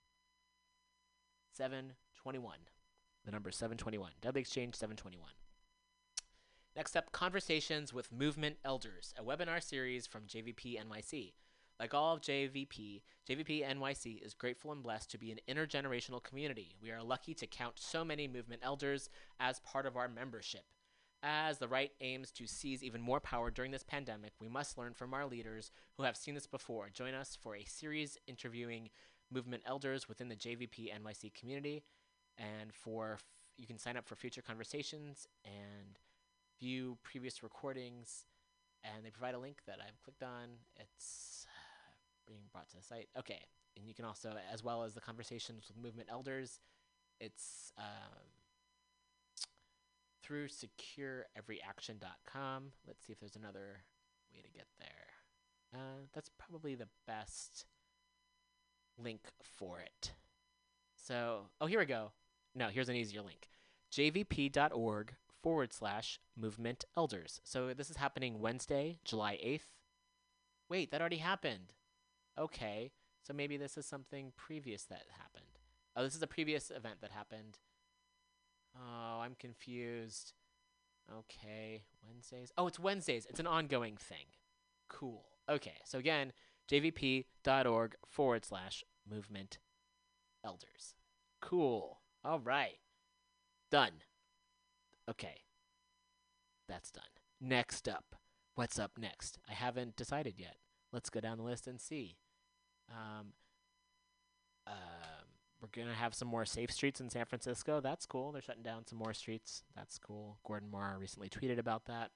721. The number is 721. Deadly Exchange 721. Next up, Conversations with Movement Elders, a webinar series from JVP NYC. Like all of JVP, JVP NYC is grateful and blessed to be an intergenerational community. We are lucky to count so many movement elders as part of our membership. As the right aims to seize even more power during this pandemic, we must learn from our leaders who have seen this before. Join us for a series interviewing movement elders within the JVP NYC community. And for f- you can sign up for future conversations and view previous recordings. And they provide a link that I've clicked on. It's being brought to the site. Okay, and you can also, as well as the conversations with movement elders, it's um, through secureeveryaction.com. Let's see if there's another way to get there. Uh, that's probably the best link for it. So, oh, here we go. No, here's an easier link jvp.org forward slash movement elders. So, this is happening Wednesday, July 8th. Wait, that already happened. Okay, so maybe this is something previous that happened. Oh, this is a previous event that happened. Oh, I'm confused. Okay, Wednesdays. Oh, it's Wednesdays. It's an ongoing thing. Cool. Okay, so again, jvp.org forward slash movement elders. Cool. All right. Done. Okay. That's done. Next up. What's up next? I haven't decided yet. Let's go down the list and see. Um, um, we're to have some more safe streets in San Francisco. That's cool. They're shutting down some more streets. That's cool. Gordon Mar recently tweeted about that.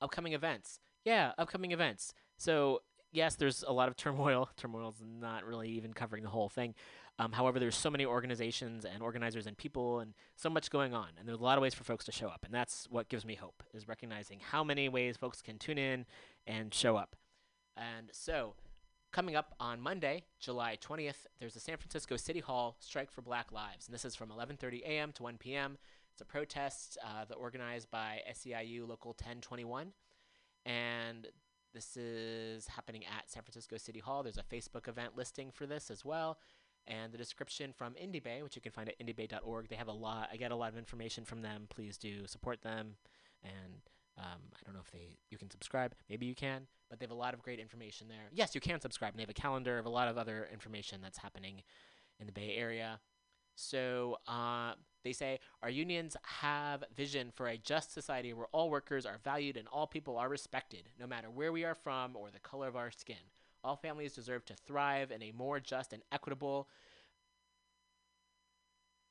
Upcoming events. Yeah, upcoming events. So, yes, there's a lot of turmoil. Turmoil's not really even covering the whole thing. Um, however, there's so many organizations and organizers and people and so much going on. And there's a lot of ways for folks to show up. And that's what gives me hope, is recognizing how many ways folks can tune in and show up. And so, coming up on Monday, July 20th, there's a San Francisco City Hall Strike for Black Lives. And this is from 11.30 a.m. to 1 p.m. It's a protest uh, that organized by SEIU Local 1021 and this is happening at San Francisco City Hall. There's a Facebook event listing for this as well. And the description from Indybay, which you can find at indybay.org, they have a lot. I get a lot of information from them. Please do support them. And um, I don't know if they you can subscribe. Maybe you can, but they have a lot of great information there. Yes, you can subscribe. And they have a calendar of a lot of other information that's happening in the Bay Area. So uh, they say our unions have vision for a just society where all workers are valued and all people are respected, no matter where we are from or the color of our skin. All families deserve to thrive in a more just and equitable.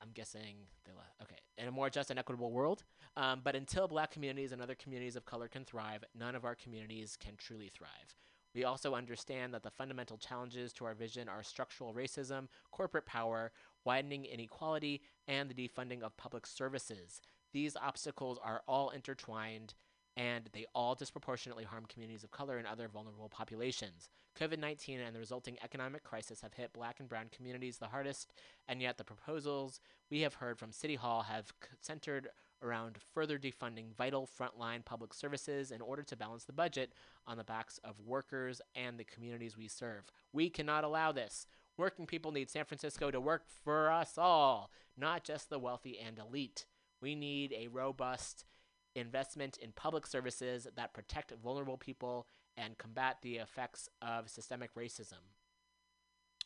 I'm guessing they left. Okay, in a more just and equitable world. Um, but until black communities and other communities of color can thrive, none of our communities can truly thrive. We also understand that the fundamental challenges to our vision are structural racism, corporate power, widening inequality, and the defunding of public services. These obstacles are all intertwined and they all disproportionately harm communities of color and other vulnerable populations. COVID 19 and the resulting economic crisis have hit black and brown communities the hardest, and yet the proposals we have heard from City Hall have centered around further defunding vital frontline public services in order to balance the budget on the backs of workers and the communities we serve. We cannot allow this. Working people need San Francisco to work for us all, not just the wealthy and elite. We need a robust investment in public services that protect vulnerable people and combat the effects of systemic racism.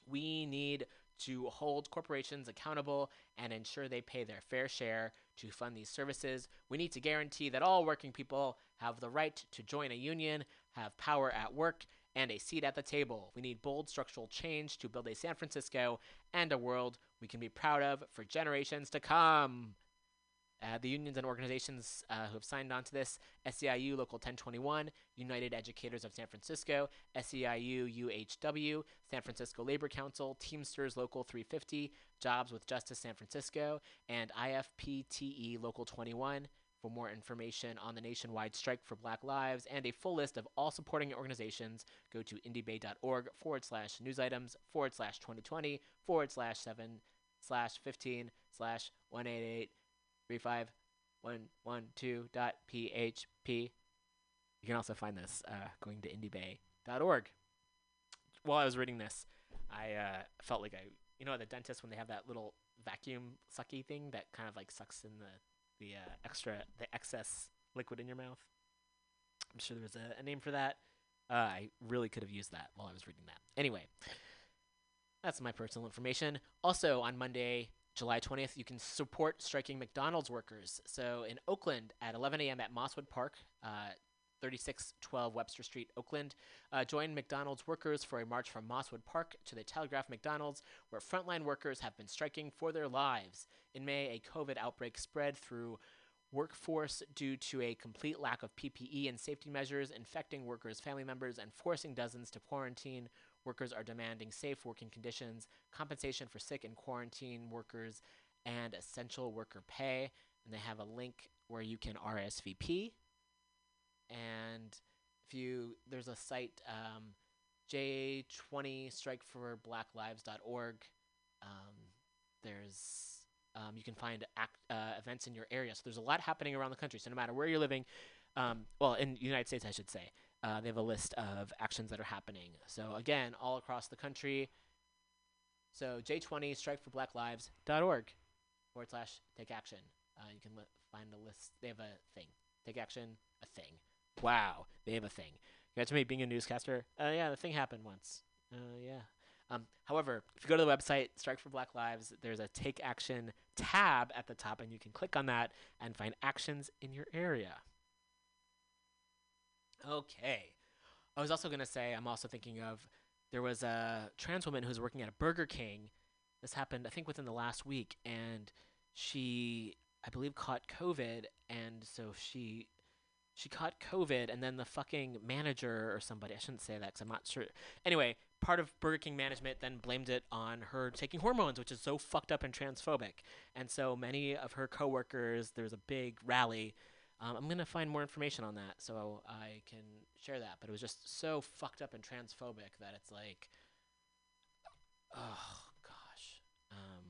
We need to hold corporations accountable and ensure they pay their fair share to fund these services. We need to guarantee that all working people have the right to join a union, have power at work, and a seat at the table. We need bold structural change to build a San Francisco and a world we can be proud of for generations to come. Uh, the unions and organizations uh, who have signed on to this SEIU Local 1021, United Educators of San Francisco, SEIU UHW, San Francisco Labor Council, Teamsters Local 350, Jobs with Justice San Francisco, and IFPTE Local 21. For more information on the nationwide strike for Black Lives and a full list of all supporting organizations, go to indybay.org forward slash news items forward slash 2020 forward slash 7 slash 15 slash 188 35112.php. You can also find this uh, going to indybay.org. While I was reading this, I uh, felt like I, you know, at the dentist when they have that little vacuum sucky thing that kind of like sucks in the the uh, extra, the excess liquid in your mouth. I'm sure there was a, a name for that. Uh, I really could have used that while I was reading that. Anyway, that's my personal information. Also, on Monday, July 20th, you can support striking McDonald's workers. So in Oakland at 11 a.m. at Mosswood Park, uh, 3612 Webster Street, Oakland. Uh, join McDonald's workers for a march from Mosswood Park to the Telegraph McDonald's, where frontline workers have been striking for their lives. In May, a COVID outbreak spread through workforce due to a complete lack of PPE and safety measures, infecting workers' family members, and forcing dozens to quarantine. Workers are demanding safe working conditions, compensation for sick and quarantine workers, and essential worker pay. And they have a link where you can RSVP. And if you, there's a site, um, J20strikeforblacklives.org. Um, there's um, you can find act, uh, events in your area. So there's a lot happening around the country. So no matter where you're living, um, well, in the United States, I should say, uh, they have a list of actions that are happening. So again, all across the country. So J20 Strike for Black Lives.org forward slash take action. Uh, you can li- find a list. They have a thing. Take action, a thing. Wow, they have a thing. Congrats to me being a newscaster. Uh, yeah, the thing happened once. Uh, yeah. Um, however, if you go to the website Strike for Black Lives, there's a Take Action tab at the top, and you can click on that and find actions in your area. Okay. I was also going to say, I'm also thinking of there was a trans woman who was working at a Burger King. This happened, I think, within the last week, and she, I believe, caught COVID, and so she she caught COVID, and then the fucking manager or somebody, I shouldn't say that because I'm not sure. Anyway, part of Burger King management then blamed it on her taking hormones, which is so fucked up and transphobic. And so many of her coworkers, there's a big rally. Um, I'm going to find more information on that so I can share that. But it was just so fucked up and transphobic that it's like, oh, gosh. Um,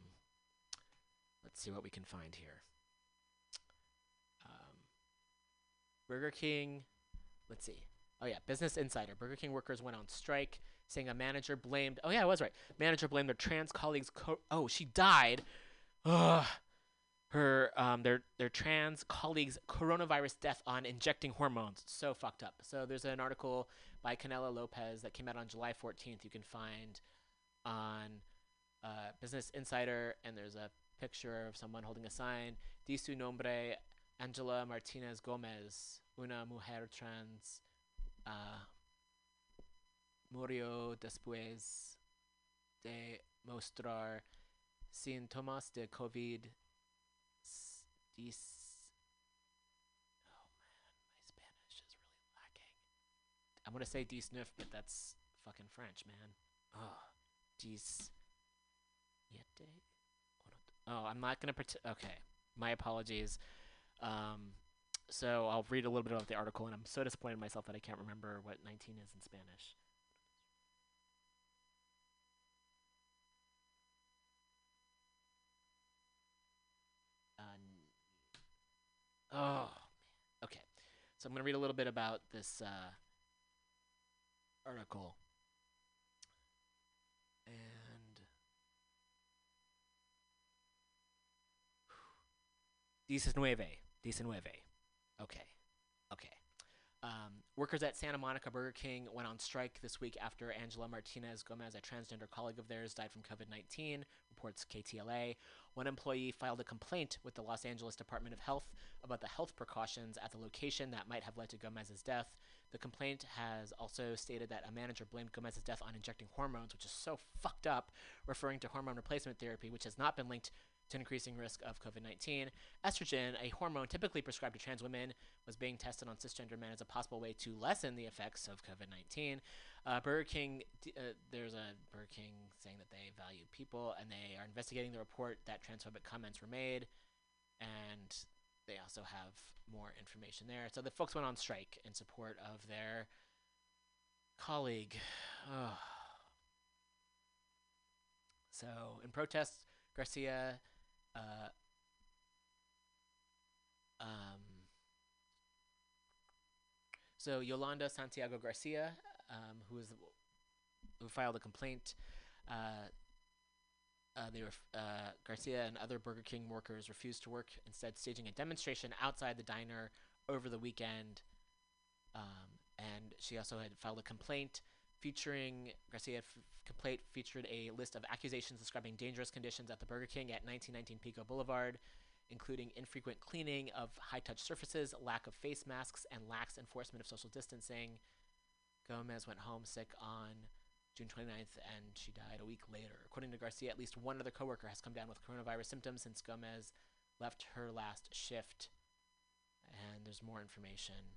let's see what we can find here. Um, Burger King, let's see. Oh yeah, Business Insider. Burger King workers went on strike, saying a manager blamed. Oh yeah, I was right. Manager blamed their trans colleagues. Co- oh, she died. Ugh. Her um their their trans colleagues' coronavirus death on injecting hormones. So fucked up. So there's an article by Canela Lopez that came out on July 14th. You can find on uh, Business Insider, and there's a picture of someone holding a sign. Di su nombre Angela Martinez Gomez, una mujer trans, uh, murió después de mostrar síntomas de COVID. Dis- oh man, my Spanish is really lacking. I'm gonna say 19, but that's fucking French, man. Oh, dis. Oh, I'm not gonna pretend. Okay, my apologies. Um, so I'll read a little bit about the article, and I'm so disappointed in myself that I can't remember what 19 is in Spanish. Oh, man. okay. So I'm going to read a little bit about this uh, article. And. Diecinueve. Diecinueve. Okay. Okay. Um, workers at Santa Monica Burger King went on strike this week after Angela Martinez Gomez, a transgender colleague of theirs, died from COVID 19, reports KTLA. One employee filed a complaint with the Los Angeles Department of Health about the health precautions at the location that might have led to Gomez's death. The complaint has also stated that a manager blamed Gomez's death on injecting hormones, which is so fucked up, referring to hormone replacement therapy, which has not been linked to increasing risk of COVID 19. Estrogen, a hormone typically prescribed to trans women, was being tested on cisgender men as a possible way to lessen the effects of COVID 19. Uh, Burger King, uh, there's a Burger King saying that they value people and they are investigating the report that transphobic comments were made. And they also have more information there. So the folks went on strike in support of their colleague. Ugh. So, in protest, Garcia uh, um, so Yolanda Santiago Garcia, um, who is who filed a complaint, uh, uh, they were uh, Garcia and other Burger King workers refused to work, instead staging a demonstration outside the diner over the weekend. Um, and she also had filed a complaint featuring Garcia complaint featured a list of accusations describing dangerous conditions at the Burger King at 1919 Pico Boulevard. including infrequent cleaning of high touch surfaces, lack of face masks, and lax enforcement of social distancing. Gomez went home sick on June 29th and she died a week later. According to Garcia, at least one other coworker has come down with coronavirus symptoms since Gomez left her last shift. And there's more information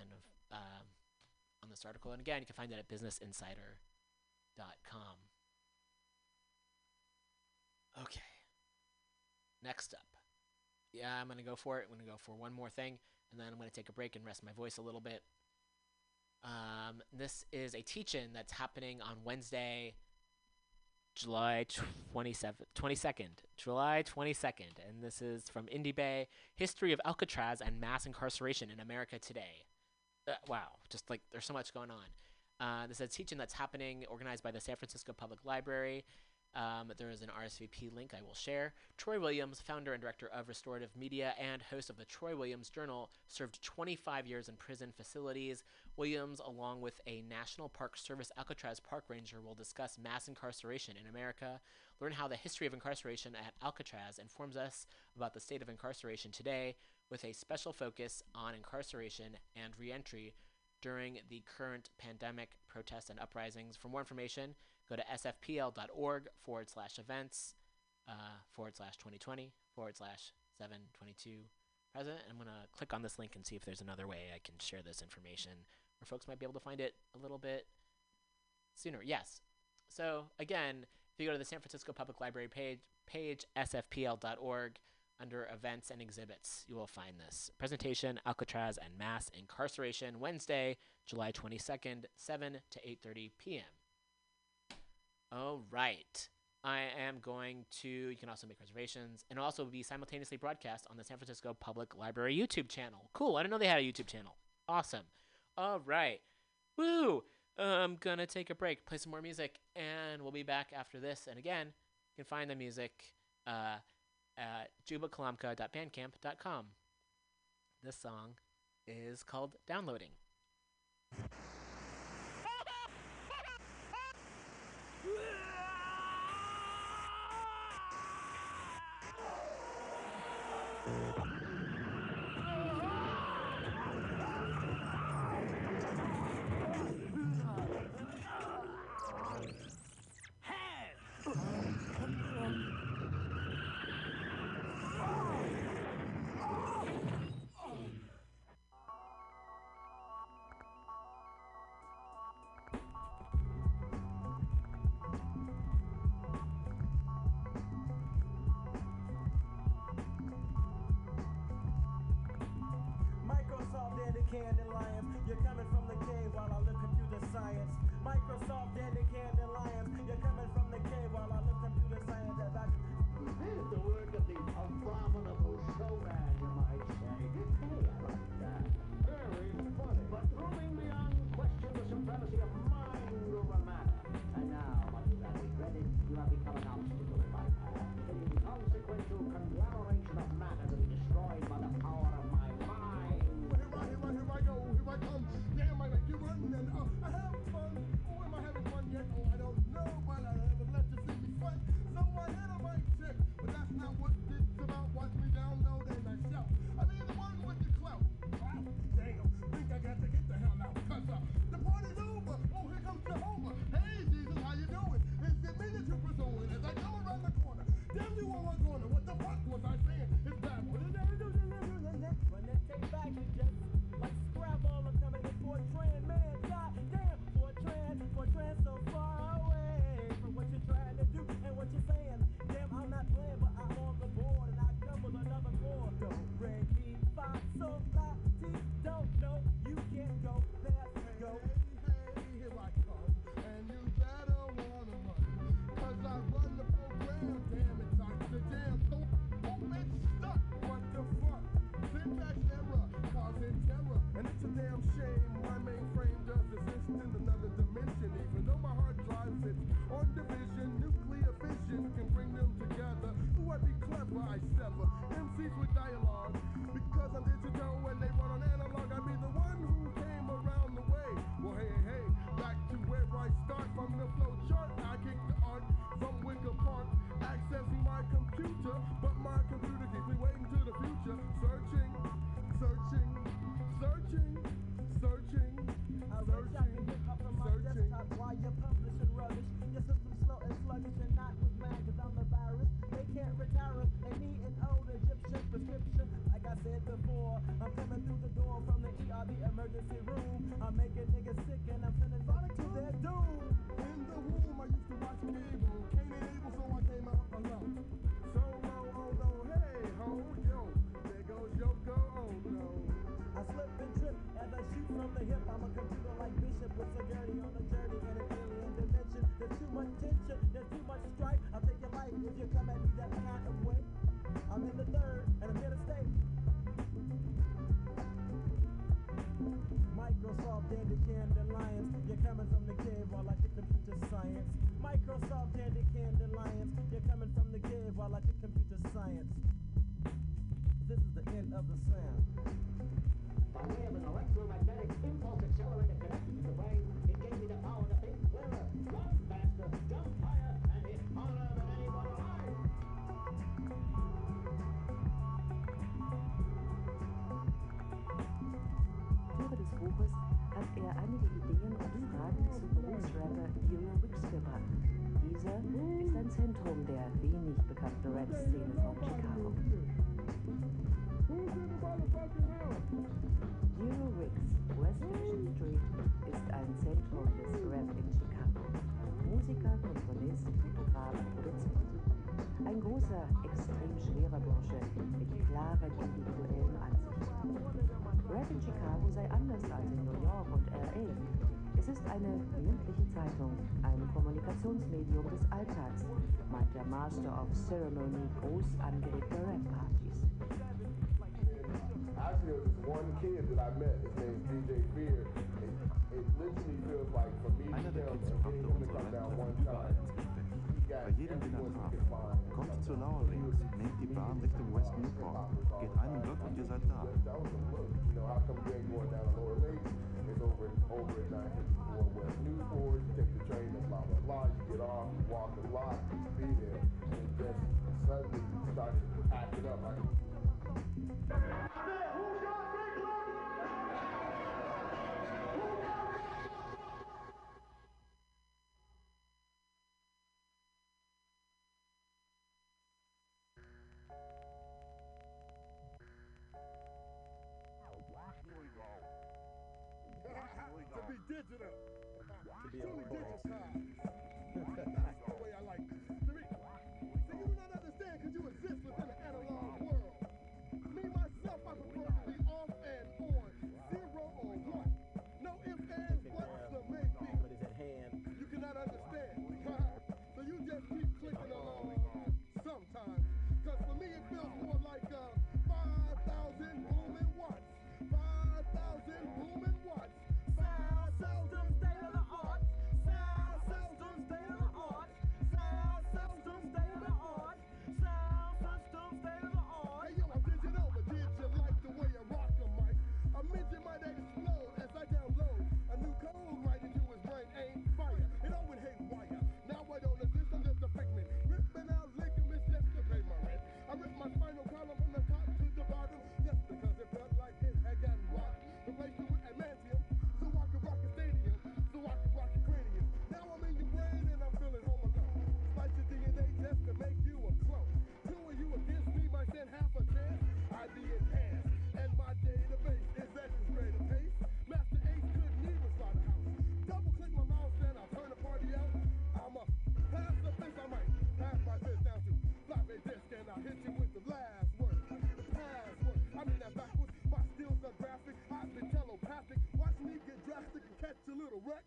and um, on this article. And again, you can find that at businessinsider.com. Okay. Next up. Yeah, I'm going to go for it. I'm going to go for one more thing, and then I'm going to take a break and rest my voice a little bit. Um, this is a teach-in that's happening on Wednesday, July 27th, 22nd, July 22nd, and this is from Indybay, History of Alcatraz and Mass Incarceration in America Today. Uh, wow, just like there's so much going on. Uh, this is a teach-in that's happening, organized by the San Francisco Public Library. Um, there is an RSVP link I will share. Troy Williams, founder and director of Restorative Media and host of the Troy Williams Journal, served 25 years in prison facilities. Williams, along with a National Park Service Alcatraz Park Ranger, will discuss mass incarceration in America, learn how the history of incarceration at Alcatraz informs us about the state of incarceration today, with a special focus on incarceration and reentry during the current pandemic protests and uprisings. For more information, go to sfpl.org forward slash events uh, forward slash 2020 forward slash 722 present. And I'm going to click on this link and see if there's another way I can share this information where folks might be able to find it a little bit sooner. Yes. So again, if you go to the San Francisco Public Library page, page sfpl.org, under events and exhibits, you will find this presentation: Alcatraz and mass incarceration, Wednesday, July 22nd, 7 to 8:30 p.m. All right. I am going to, you can also make reservations, and also be simultaneously broadcast on the San Francisco Public Library YouTube channel. Cool. I didn't know they had a YouTube channel. Awesome. All right. Woo! I'm going to take a break, play some more music, and we'll be back after this. And again, you can find the music uh, at jubakalamka.bandcamp.com. This song is called Downloading. Science. Microsoft and the Candy Lions, you're coming from the cave while I look computer science. As I The work of the abominable showman, you might say. Hey, I like that. Very funny. But proving beyond question the supremacy of mind over matter. And now, much as I regretted, you have become an obstacle in my path. An inconsequential conglomeration of matter to be destroyed by the power of my mind. Here I, here I, here I go, here I come. Damn, I like you run and uh, Bachelorette-Szene von Chicago. Euro Riggs West Fiction Street ist ein Zentrum des Rap in Chicago. Musiker, Komponist, Fotograf, Produzent. Ein großer, extrem schwerer Bursche mit klaren individuellen Ansichten. Rap in Chicago sei anders als in New York und L.A. Es ist eine mündliche Zeitung, ein Kommunikationsmedium des Alltags, but master of ceremony goes and prepares parties. Actually, there was one kid that I met. His name's DJ Beard. It, it literally feels like for me to him, him to come down one time. Bei jedem Dinnertrab. Kommt zur Lower Links, nehmt die Bahn Richtung West Newport, geht einen Block und ihr seid da. suddenly started acting up like ID enhanced. And my database is at this greater pace. Master Ace couldn't even start a house. Double click my mouse, then I'll turn the party out. I'm a pass the face, I might pass my sis down to flop a disc and I'll hit you with the last word. The password, I mean that backwards. My skills are graphic, I've been telepathic. Watch me get drastic and catch a little wreck.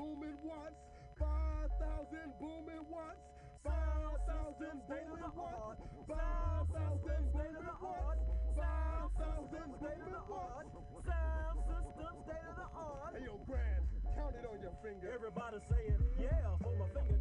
booming watts. 5,000 booming watts. 5,000 booming watts. 5,000 booming watts. 5,000 booming watts. Sound system state of the art. Hey, yo, Grand, count it on your finger. Everybody saying, yeah, for my finger.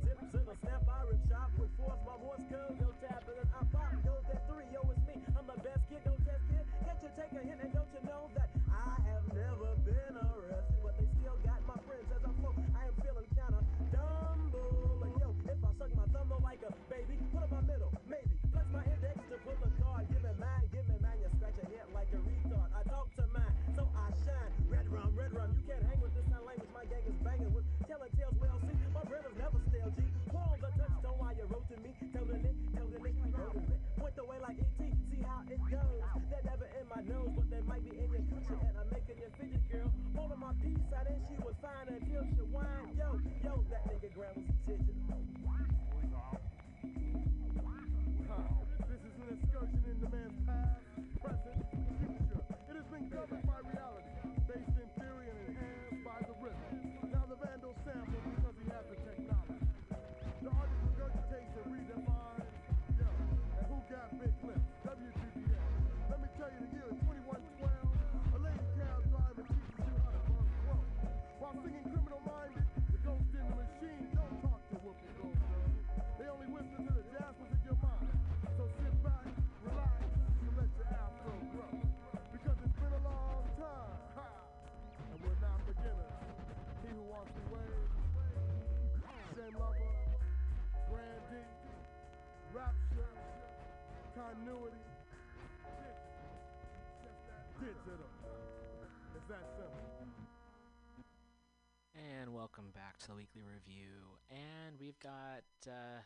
It's that simple. And welcome back to the weekly review. And we've got uh,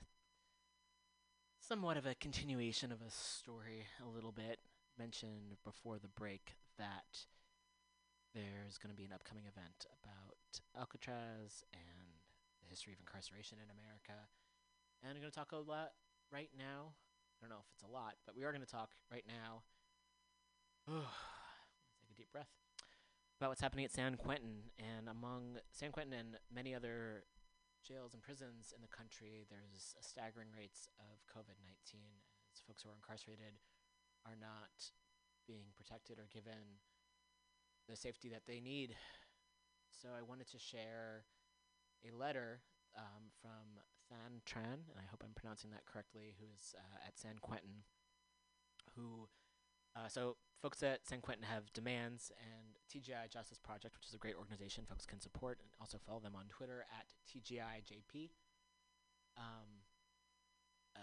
somewhat of a continuation of a story, a little bit. Mentioned before the break that there's going to be an upcoming event about Alcatraz and the history of incarceration in America. And I'm going to talk a lot right now. I don't know if it's a lot, but we are going to talk right now. Take a deep breath about what's happening at San Quentin. And among San Quentin and many other jails and prisons in the country, there's staggering rates of COVID 19 as folks who are incarcerated are not being protected or given the safety that they need. So I wanted to share a letter um, from Than Tran, and I hope I'm pronouncing that correctly, who is uh, at San Quentin, who uh, so folks at San Quentin have demands and TGI Justice Project, which is a great organization folks can support, and also follow them on Twitter at TGIJP. Um, uh,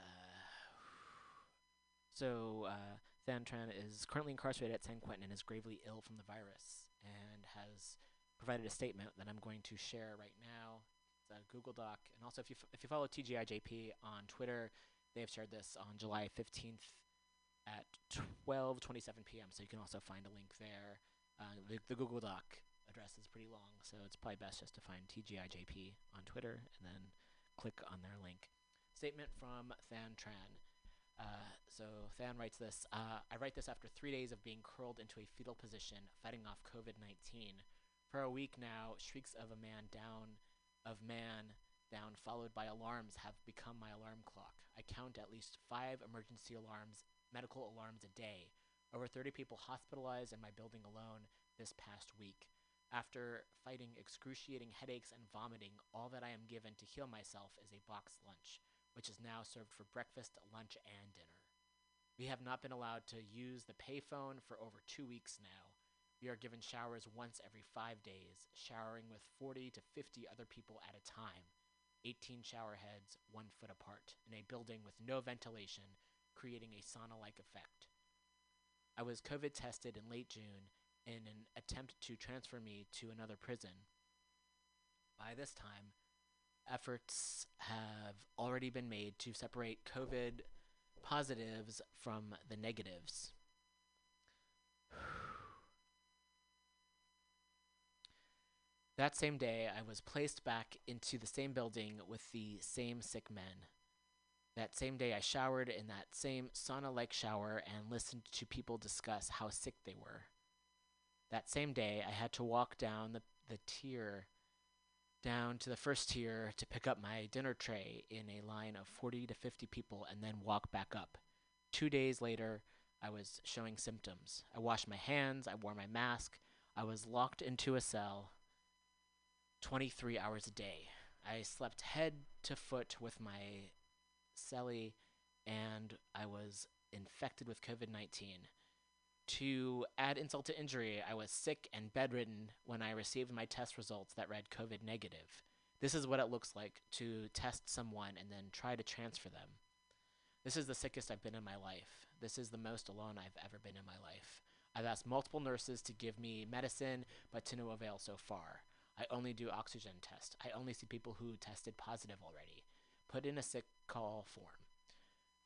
so uh, Than Tran is currently incarcerated at San Quentin and is gravely ill from the virus, and has provided a statement that I'm going to share right now. A Google Doc, and also if you if you follow TGIJP on Twitter, they have shared this on July 15th at 12:27 p.m. So you can also find a link there. Uh, the, the Google Doc address is pretty long, so it's probably best just to find TGIJP on Twitter and then click on their link. Statement from Than Tran. Uh, so Than writes this uh, I write this after three days of being curled into a fetal position, fighting off COVID 19. For a week now, shrieks of a man down, of man down, followed by alarms, have become my alarm clock. I count at least five emergency alarms, medical alarms a day. Over 30 people hospitalized in my building alone this past week. After fighting excruciating headaches and vomiting, all that I am given to heal myself is a boxed lunch, which is now served for breakfast, lunch, and dinner. We have not been allowed to use the payphone for over two weeks now. We are given showers once every five days, showering with 40 to 50 other people at a time, 18 shower heads one foot apart, in a building with no ventilation, creating a sauna like effect. I was COVID tested in late June in an attempt to transfer me to another prison. By this time, efforts have already been made to separate COVID positives from the negatives. That same day, I was placed back into the same building with the same sick men. That same day, I showered in that same sauna like shower and listened to people discuss how sick they were. That same day, I had to walk down the, the tier, down to the first tier to pick up my dinner tray in a line of 40 to 50 people and then walk back up. Two days later, I was showing symptoms. I washed my hands, I wore my mask, I was locked into a cell 23 hours a day. I slept head to foot with my celly, and I was infected with COVID 19. To add insult to injury, I was sick and bedridden when I received my test results that read COVID negative. This is what it looks like to test someone and then try to transfer them. This is the sickest I've been in my life. This is the most alone I've ever been in my life. I've asked multiple nurses to give me medicine, but to no avail so far. I only do oxygen tests. I only see people who tested positive already. Put in a sick call form.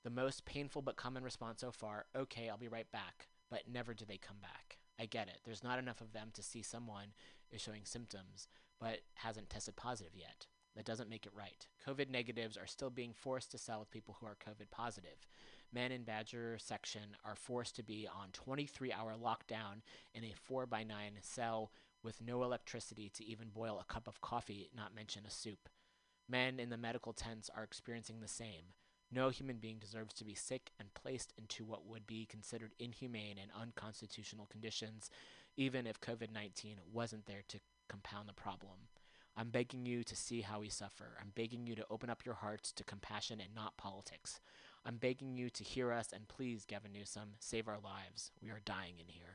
The most painful but common response so far okay, I'll be right back, but never do they come back. I get it. There's not enough of them to see someone is showing symptoms, but hasn't tested positive yet. That doesn't make it right. COVID negatives are still being forced to sell with people who are COVID positive. Men in Badger section are forced to be on 23 hour lockdown in a 4 by 9 cell with no electricity to even boil a cup of coffee, not mention a soup. Men in the medical tents are experiencing the same. No human being deserves to be sick and placed into what would be considered inhumane and unconstitutional conditions, even if COVID 19 wasn't there to compound the problem. I'm begging you to see how we suffer. I'm begging you to open up your hearts to compassion and not politics. I'm begging you to hear us and please, Gavin Newsom, save our lives. We are dying in here.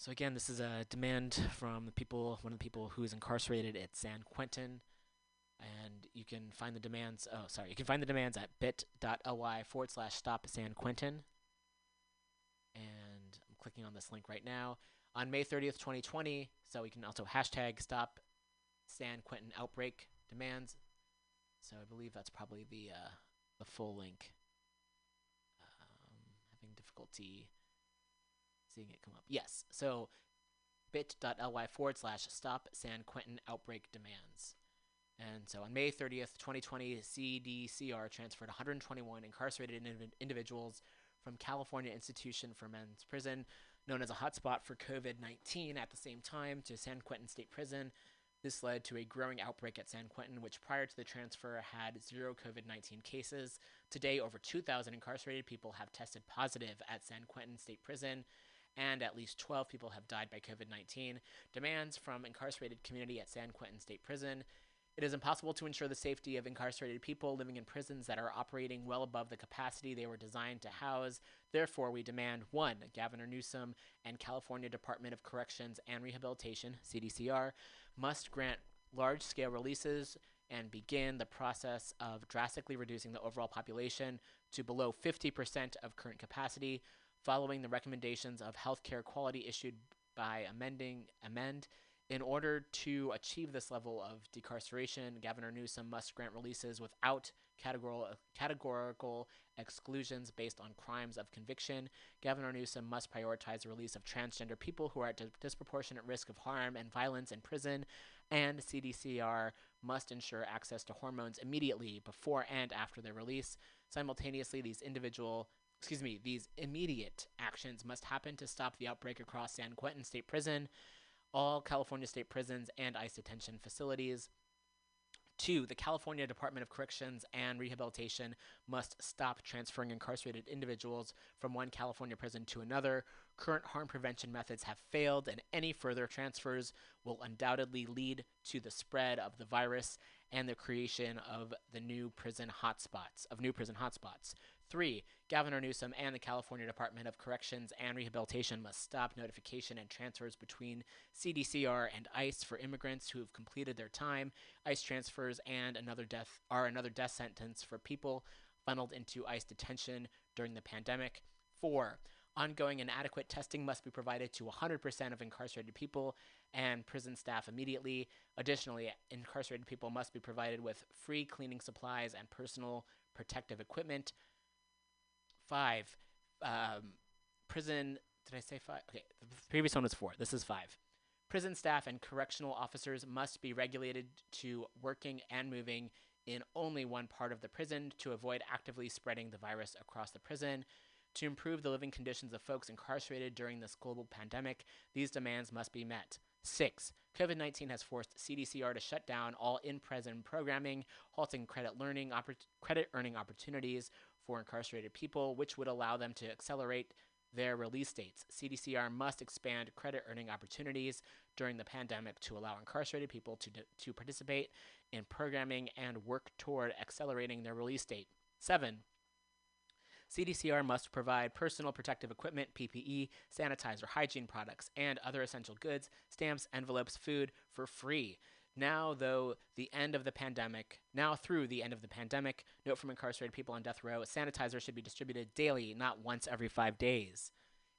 So again, this is a demand from the people, one of the people who is incarcerated at San Quentin. And you can find the demands. Oh, sorry. You can find the demands at bit.ly forward slash stop San Quentin. And I'm clicking on this link right now. On May 30th, 2020, so we can also hashtag stop San Quentin outbreak demands. So I believe that's probably the uh, the full link. Um, having difficulty seeing it come up. Yes. So bit.ly forward slash stop San Quentin outbreak demands. And so on May 30th, 2020, CDCR transferred 121 incarcerated indiv- individuals from California Institution for Men's Prison, known as a hotspot for COVID 19, at the same time to San Quentin State Prison. This led to a growing outbreak at San Quentin, which prior to the transfer had zero COVID 19 cases. Today, over 2,000 incarcerated people have tested positive at San Quentin State Prison, and at least 12 people have died by COVID 19. Demands from incarcerated community at San Quentin State Prison. It is impossible to ensure the safety of incarcerated people living in prisons that are operating well above the capacity they were designed to house. Therefore, we demand 1. Governor Newsom and California Department of Corrections and Rehabilitation, CDCR, must grant large scale releases and begin the process of drastically reducing the overall population to below 50% of current capacity, following the recommendations of healthcare quality issued by amending amend in order to achieve this level of decarceration, Governor Newsom must grant releases without categorical, categorical exclusions based on crimes of conviction. Governor Newsom must prioritize the release of transgender people who are at dis- disproportionate risk of harm and violence in prison, and CDCR must ensure access to hormones immediately before and after their release. Simultaneously, these individual excuse me, these immediate actions must happen to stop the outbreak across San Quentin State Prison all California state prisons and ICE detention facilities. Two, the California Department of Corrections and Rehabilitation must stop transferring incarcerated individuals from one California prison to another. Current harm prevention methods have failed, and any further transfers will undoubtedly lead to the spread of the virus and the creation of the new prison hotspots, of new prison hotspots. Three, Governor Newsom and the California Department of Corrections and Rehabilitation must stop notification and transfers between CDCR and ICE for immigrants who have completed their time. ICE transfers and another death are another death sentence for people funneled into ICE detention during the pandemic. Four, ongoing and adequate testing must be provided to 100% of incarcerated people and prison staff immediately. Additionally, incarcerated people must be provided with free cleaning supplies and personal protective equipment five. Um, prison. Did I say five? Okay, the previous one was four. This is five. Prison staff and correctional officers must be regulated to working and moving in only one part of the prison to avoid actively spreading the virus across the prison. To improve the living conditions of folks incarcerated during this global pandemic, these demands must be met. Six, COVID 19 has forced CDCR to shut down all in prison programming, halting credit learning, oppor- credit earning opportunities for incarcerated people, which would allow them to accelerate their release dates. CDCR must expand credit earning opportunities during the pandemic to allow incarcerated people to, to participate in programming and work toward accelerating their release date. Seven, CDCR must provide personal protective equipment, PPE, sanitizer, hygiene products, and other essential goods, stamps, envelopes, food for free. Now, though the end of the pandemic, now through the end of the pandemic, note from incarcerated people on death row, sanitizer should be distributed daily, not once every five days.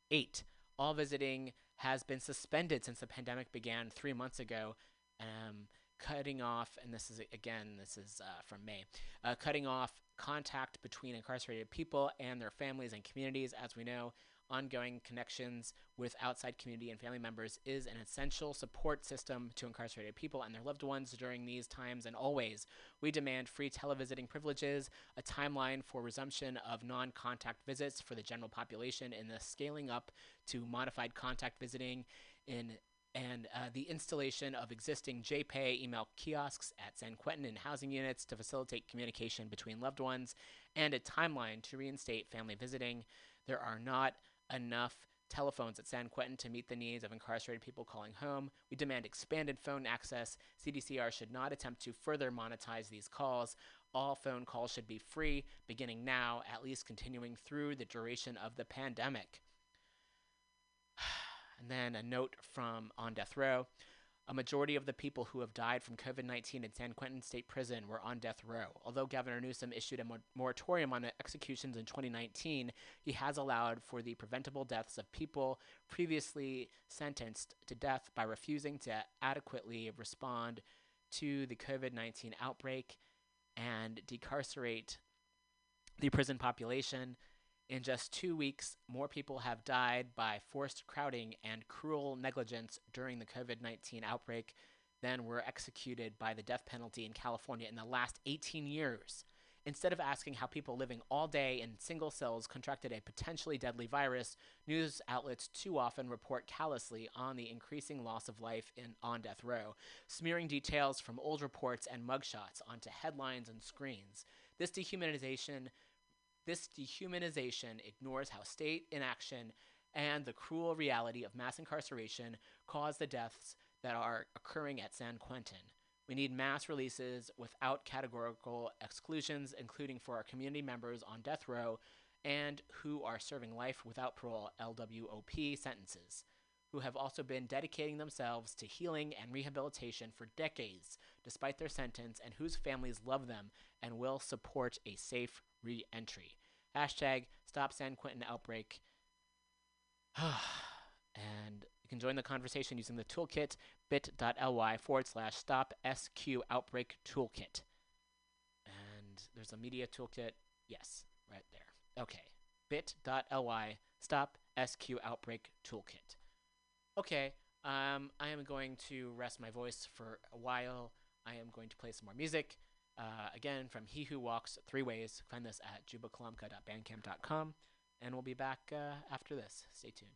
Eight, all visiting has been suspended since the pandemic began three months ago. Um, cutting off, and this is again, this is uh, from May, uh, cutting off contact between incarcerated people and their families and communities. As we know, ongoing connections with outside community and family members is an essential support system to incarcerated people and their loved ones during these times and always. We demand free televisiting privileges, a timeline for resumption of non contact visits for the general population, and the scaling up to modified contact visiting in and uh, the installation of existing JPay email kiosks at San Quentin and housing units to facilitate communication between loved ones, and a timeline to reinstate family visiting. There are not enough telephones at San Quentin to meet the needs of incarcerated people calling home. We demand expanded phone access. CDCR should not attempt to further monetize these calls. All phone calls should be free, beginning now, at least continuing through the duration of the pandemic. And then a note from On Death Row. A majority of the people who have died from COVID 19 in San Quentin State Prison were on death row. Although Governor Newsom issued a moratorium on executions in 2019, he has allowed for the preventable deaths of people previously sentenced to death by refusing to adequately respond to the COVID 19 outbreak and decarcerate the prison population. In just two weeks, more people have died by forced crowding and cruel negligence during the COVID 19 outbreak than were executed by the death penalty in California in the last 18 years. Instead of asking how people living all day in single cells contracted a potentially deadly virus, news outlets too often report callously on the increasing loss of life in on death row, smearing details from old reports and mugshots onto headlines and screens. This dehumanization this dehumanization ignores how state inaction and the cruel reality of mass incarceration cause the deaths that are occurring at San Quentin. We need mass releases without categorical exclusions, including for our community members on death row and who are serving life without parole LWOP sentences, who have also been dedicating themselves to healing and rehabilitation for decades despite their sentence and whose families love them and will support a safe re entry. Hashtag Stop San Quentin Outbreak. and you can join the conversation using the toolkit bit.ly forward slash stop SQ Outbreak Toolkit. And there's a media toolkit. Yes, right there. Okay. bit.ly stop SQ Outbreak Toolkit. Okay. Um, I am going to rest my voice for a while. I am going to play some more music. Uh, again, from He Who Walks Three Ways. Find this at jubakalamka.bandcamp.com. And we'll be back uh, after this. Stay tuned.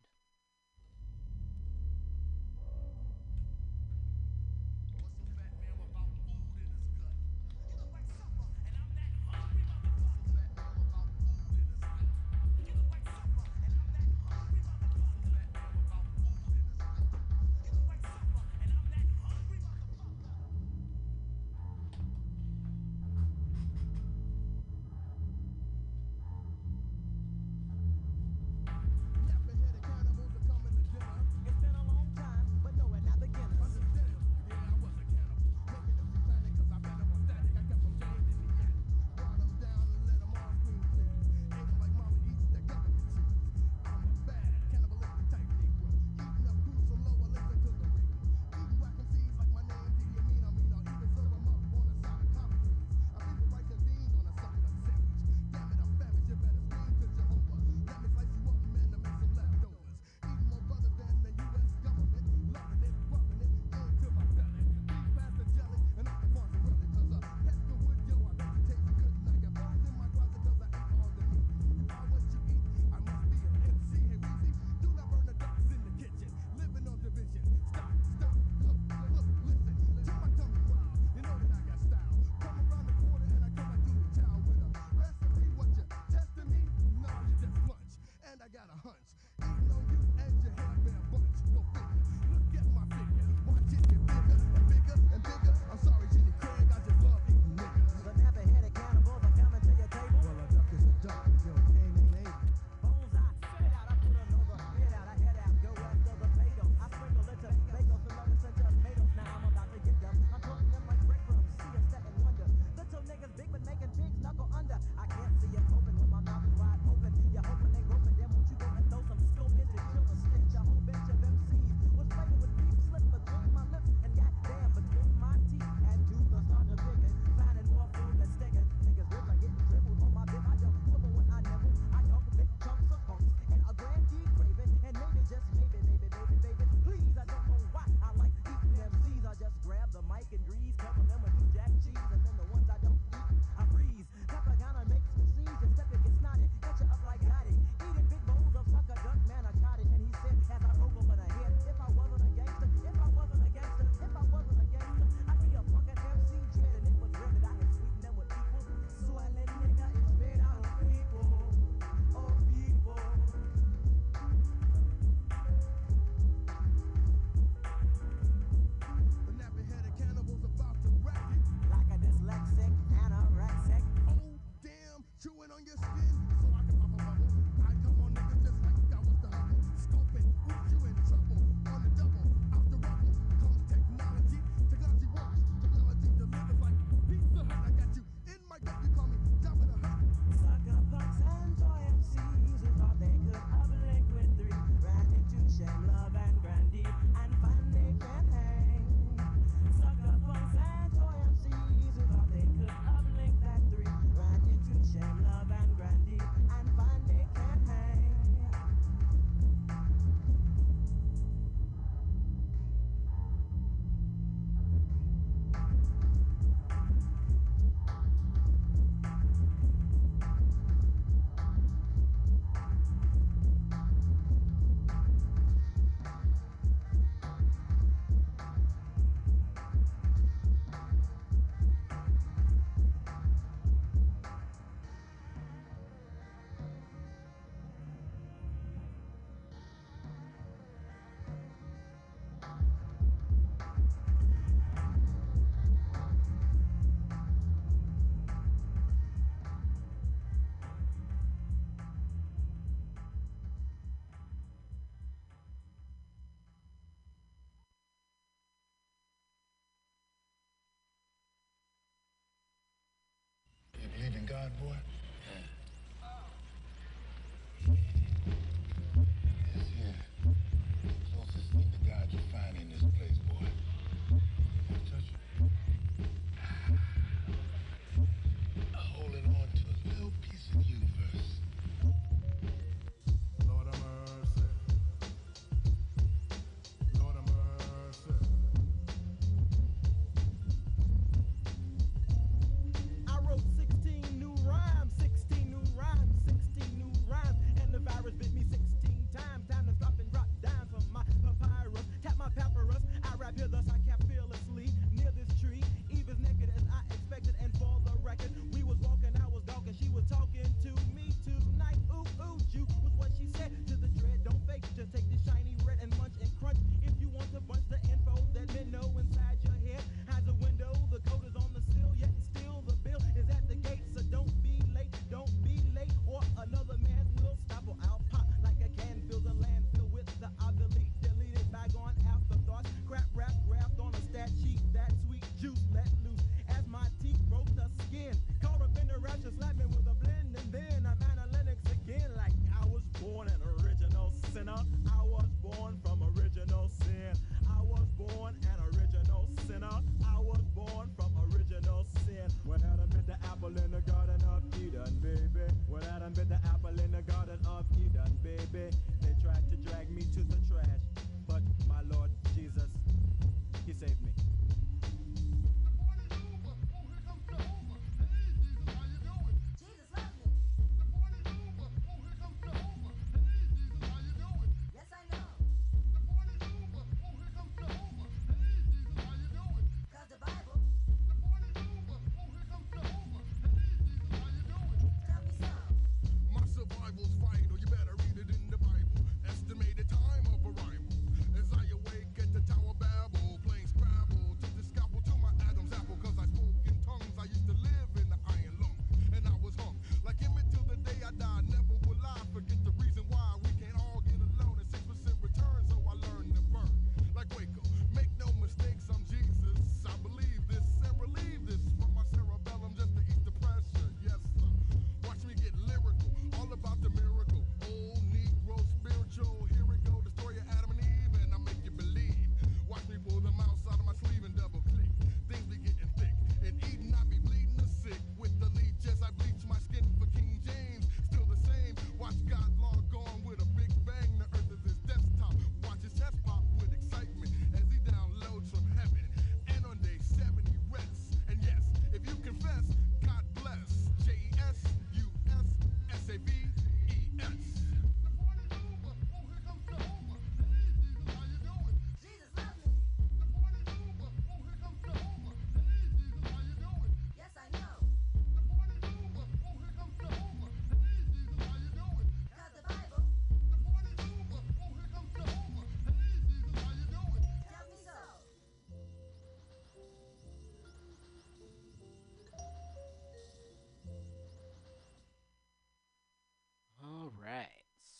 God, boy.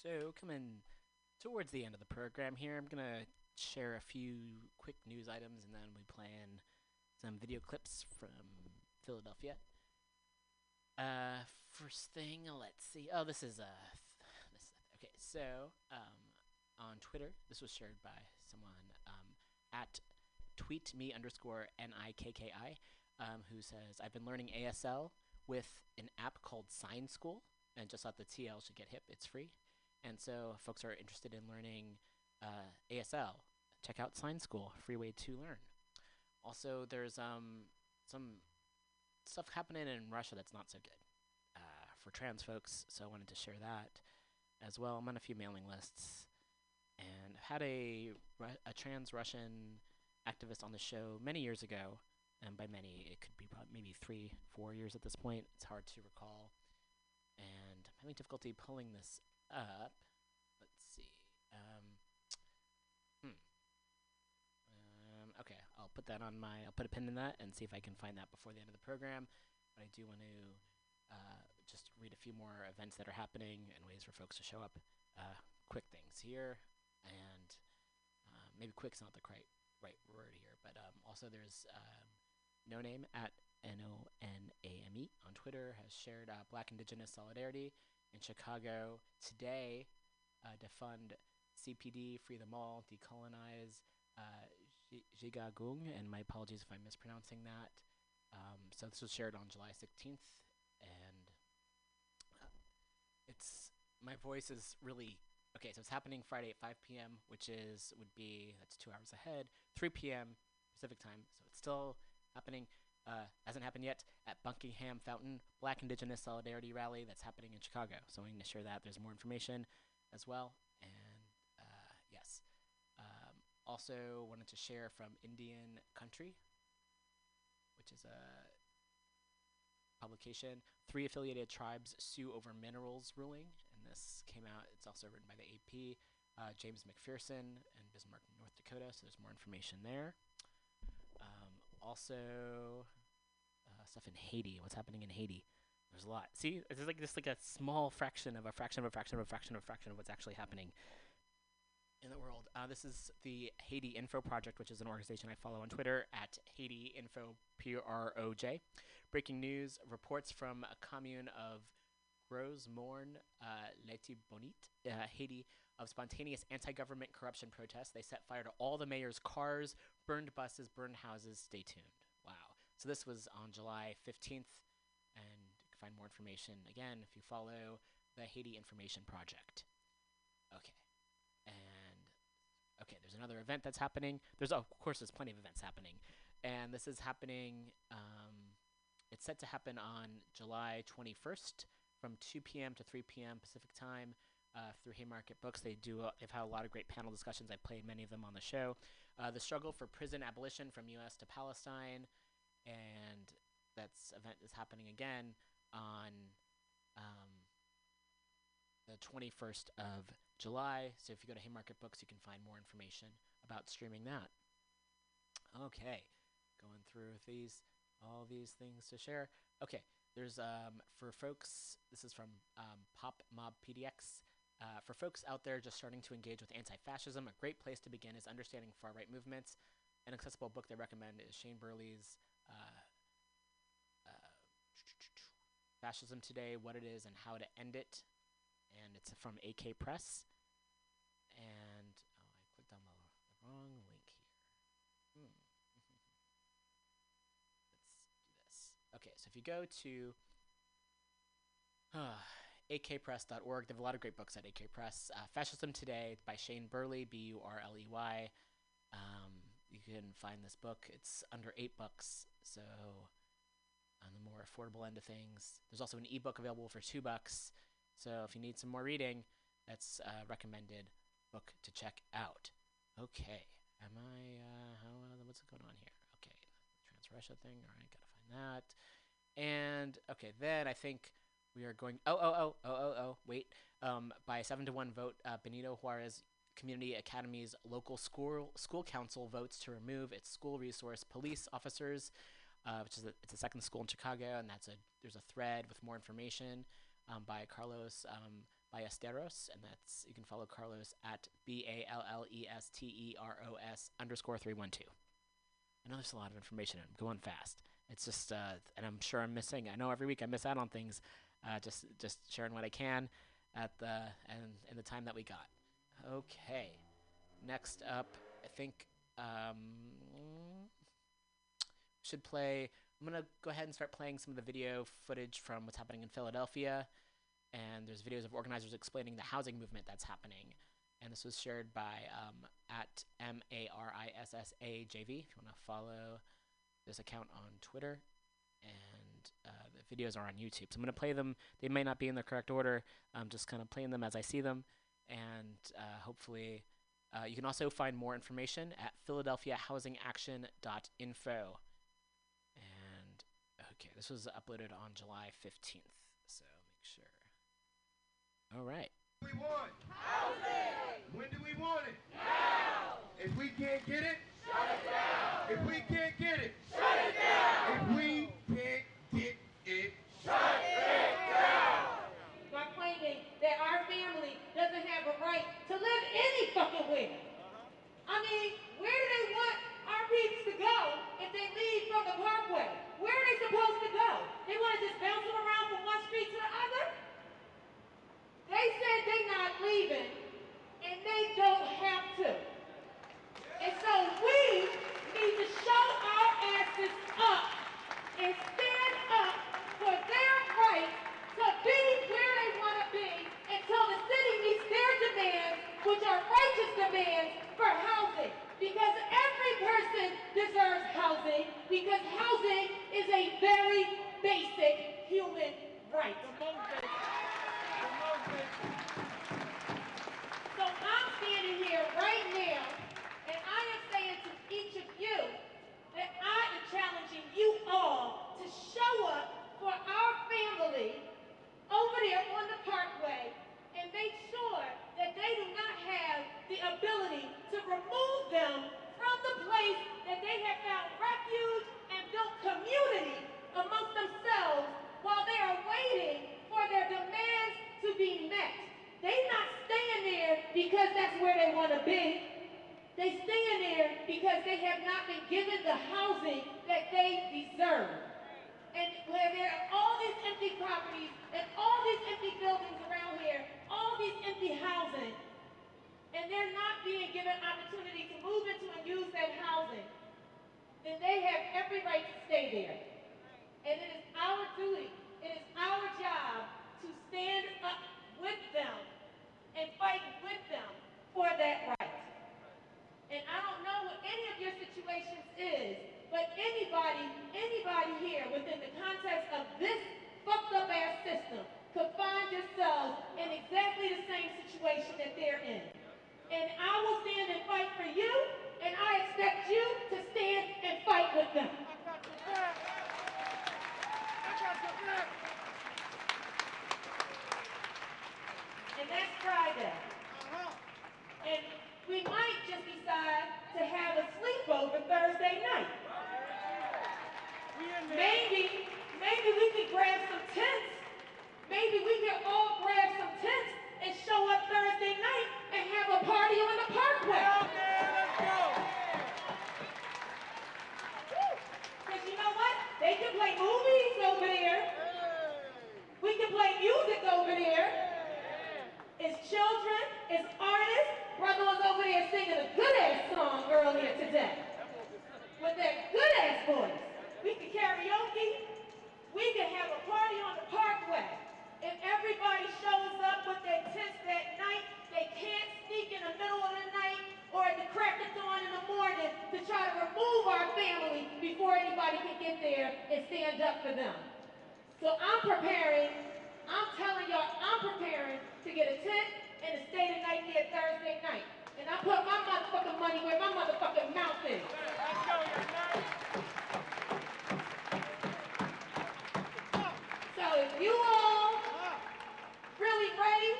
So, coming towards the end of the program here, I'm going to share a few quick news items and then we plan some video clips from Philadelphia. Uh, first thing, let's see. Oh, this is uh, th- this. Okay, so um, on Twitter, this was shared by someone um, at tweet me underscore n i k k i, um, who says I've been learning ASL with an app called Sign School, and just thought the TL should get hip. It's free, and so if folks are interested in learning uh, ASL. Check out Sign School, free way to learn. Also, there's um some stuff happening in Russia that's not so good uh, for trans folks, so I wanted to share that as well. I'm on a few mailing lists and I've had a Ru- a trans Russian activist on the show many years ago, and by many it could be maybe three, four years at this point. It's hard to recall, and I'm having difficulty pulling this up. Let's see. Um, hmm. Um, okay, I'll put that on my. I'll put a pin in that and see if I can find that before the end of the program. But I do want to uh, just read a few more events that are happening and ways for folks to show up. Uh, quick things here, and uh, maybe quick's not the right right word here, but um, also there's um, no name at N O N A M E on Twitter, has shared uh, Black Indigenous Solidarity in Chicago today uh, to fund CPD, Free Them All, Decolonize, uh, Ji- Jigagung, and my apologies if I'm mispronouncing that. Um, so this was shared on July 16th, and it's my voice is really okay. So it's happening Friday at 5 p.m., which is would be that's two hours ahead, 3 p.m. Pacific time. So it's still happening. Uh, hasn't happened yet at Buckingham Fountain Black Indigenous Solidarity Rally that's happening in Chicago. So I'm going to share that. There's more information as well. And uh, yes, um, also wanted to share from Indian Country, which is a publication. Three affiliated tribes sue over minerals ruling, and this came out. It's also written by the AP, uh, James McPherson, and Bismarck, North Dakota. So there's more information there. Um, also, stuff in Haiti. What's happening in Haiti? There's a lot. See, it's like just like a small fraction of a fraction of a fraction of a fraction of a fraction of what's actually happening in the world. Uh, this is the Haiti Info Project, which is an organization I follow on Twitter at Haiti Info P R O J. Breaking news: reports from a commune of Gros Morne, uh, Leti Bonite, uh, Haiti, of spontaneous anti-government corruption protests. They set fire to all the mayor's cars, burned buses, burned houses. Stay tuned. So this was on July 15th, and you can find more information again if you follow the Haiti Information Project. Okay. And okay, there's another event that's happening. There's of course there's plenty of events happening, and this is happening. Um, it's set to happen on July 21st from 2 p.m. to 3 p.m. Pacific time uh, through Haymarket Books. They do. Uh, they've had a lot of great panel discussions. I've played many of them on the show. Uh, the struggle for prison abolition from U.S. to Palestine, and that's event is happening again on um, the 21st of July. So if you go to Haymarket Books, you can find more information about streaming that. Okay, going through these all these things to share. Okay, there's um for folks. This is from um, Pop Mob PDX. Uh, for folks out there just starting to engage with anti-fascism, a great place to begin is understanding far-right movements. An accessible book they recommend is Shane Burley's uh, uh, Fascism Today: What It Is and How to End It, and it's from AK Press. And oh, I clicked on the, wrong link here. Hmm. Let's do this. Okay, so if you go to uh, akpress.org, they have a lot of great books at AK Press. Uh, Fascism Today by Shane Burley, B U R L E Y. Um, you can find this book. It's under eight bucks, so on the more affordable end of things. There's also an ebook available for two bucks. So if you need some more reading, that's a recommended book to check out. Okay, am I? Uh, how? Uh, what's going on here? Okay, Trans Russia thing. All right, gotta find that. And okay, then I think we are going. Oh, oh, oh, oh, oh, oh. Wait. Um, by a seven to one vote, uh, Benito Juarez Community Academy's local school school council votes to remove its school resource police officers, uh, which is a, it's a second school in Chicago, and that's a there's a thread with more information um, by Carlos um, Ballesteros, and that's you can follow Carlos at B A L L E S T E R O S underscore three one two. I know there's a lot of information. I'm going fast. It's just, uh, and I'm sure I'm missing. I know every week I miss out on things. Uh, just just sharing what I can at the and in the time that we got. Okay, next up, I think um, should play. I'm gonna go ahead and start playing some of the video footage from what's happening in Philadelphia, and there's videos of organizers explaining the housing movement that's happening. And this was shared by um, at M A R I S S A J V. If you want to follow this account on Twitter, and uh, the videos are on YouTube. So I'm going to play them. They may not be in the correct order. I'm just kind of playing them as I see them, and uh, hopefully, uh, you can also find more information at PhiladelphiaHousingAction.info. And okay, this was uploaded on July 15th, so make sure. All right. we want? Housing! When do we want it? Now! If we can't get it, shut it down! If we can't get it, shut it down! If we can't get it, shut it down! by claiming that our family doesn't have a right to live any fucking where. I mean, where do they want our peeps to go if they leave from the parkway? where are they supposed to go? They want to just bounce them around from one street to the other? They said they're not leaving, and they don't have to. And so we need to show our asses up and stand up for their right to be where they want to be until the city meets their demands, which are righteous demands for housing. Because every person deserves housing, because housing is a very basic human right. So I'm standing here right now, and I am saying to each of you that I am challenging you all to show up for our family over there on the parkway and make sure that they do not have the ability to remove them from the place that they have found refuge and built community amongst themselves while they are waiting for their demands to be met. They not staying there because that's where they want to be. They staying there because they have not been given the housing that they deserve. And where there are all these empty properties and all these empty buildings around here, all these empty housing, and they're not being given opportunity to move into and use that housing, then they have every right to stay there. And it is our duty, it is our job to stand up with them and fight with them for that right. And I don't know what any of your situations is, but anybody, anybody here within the context of this fucked up ass system could find yourselves in exactly the same situation that they're in. And I will stand and fight for you, and I expect you to stand and fight with them. And that's Friday. And we might just decide to have a sleepover Thursday night. Maybe, maybe we could grab some tents. Maybe we could all grab some tents and show up Thursday night and have a party on the parkway. Because you know what? They can play movies over there. We can play music over there. It's children, it's artists. Brother was over there singing a good ass song earlier today. With that good ass voice. We can karaoke. We can have a party on the parkway. If everybody shows up with their tents that night, they can't sneak in the middle of the night or at the crack of dawn in the morning to try to remove our family before anybody can get there and stand up for them. So I'm preparing, I'm telling y'all, I'm preparing to get a tent and to stay the night there Thursday night. And I put my motherfucking money where my motherfucking mouth is. So if you all really ready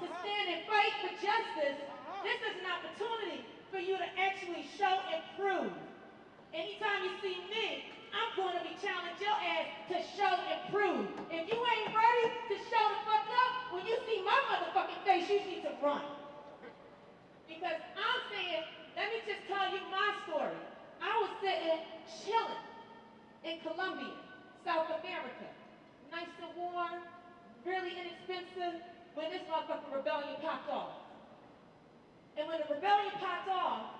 to stand and fight for justice, uh-huh. this is an opportunity for you to actually show and prove. Anytime you see me, I'm going to be challenging your ass to show and prove. If you ain't ready to show the fuck up, when you see my motherfucking face, you need to run. Because I'm saying, let me just tell you my story. I was sitting chilling in Colombia, South America. Nice and warm, really inexpensive, when this motherfucking rebellion popped off. And when the rebellion popped off,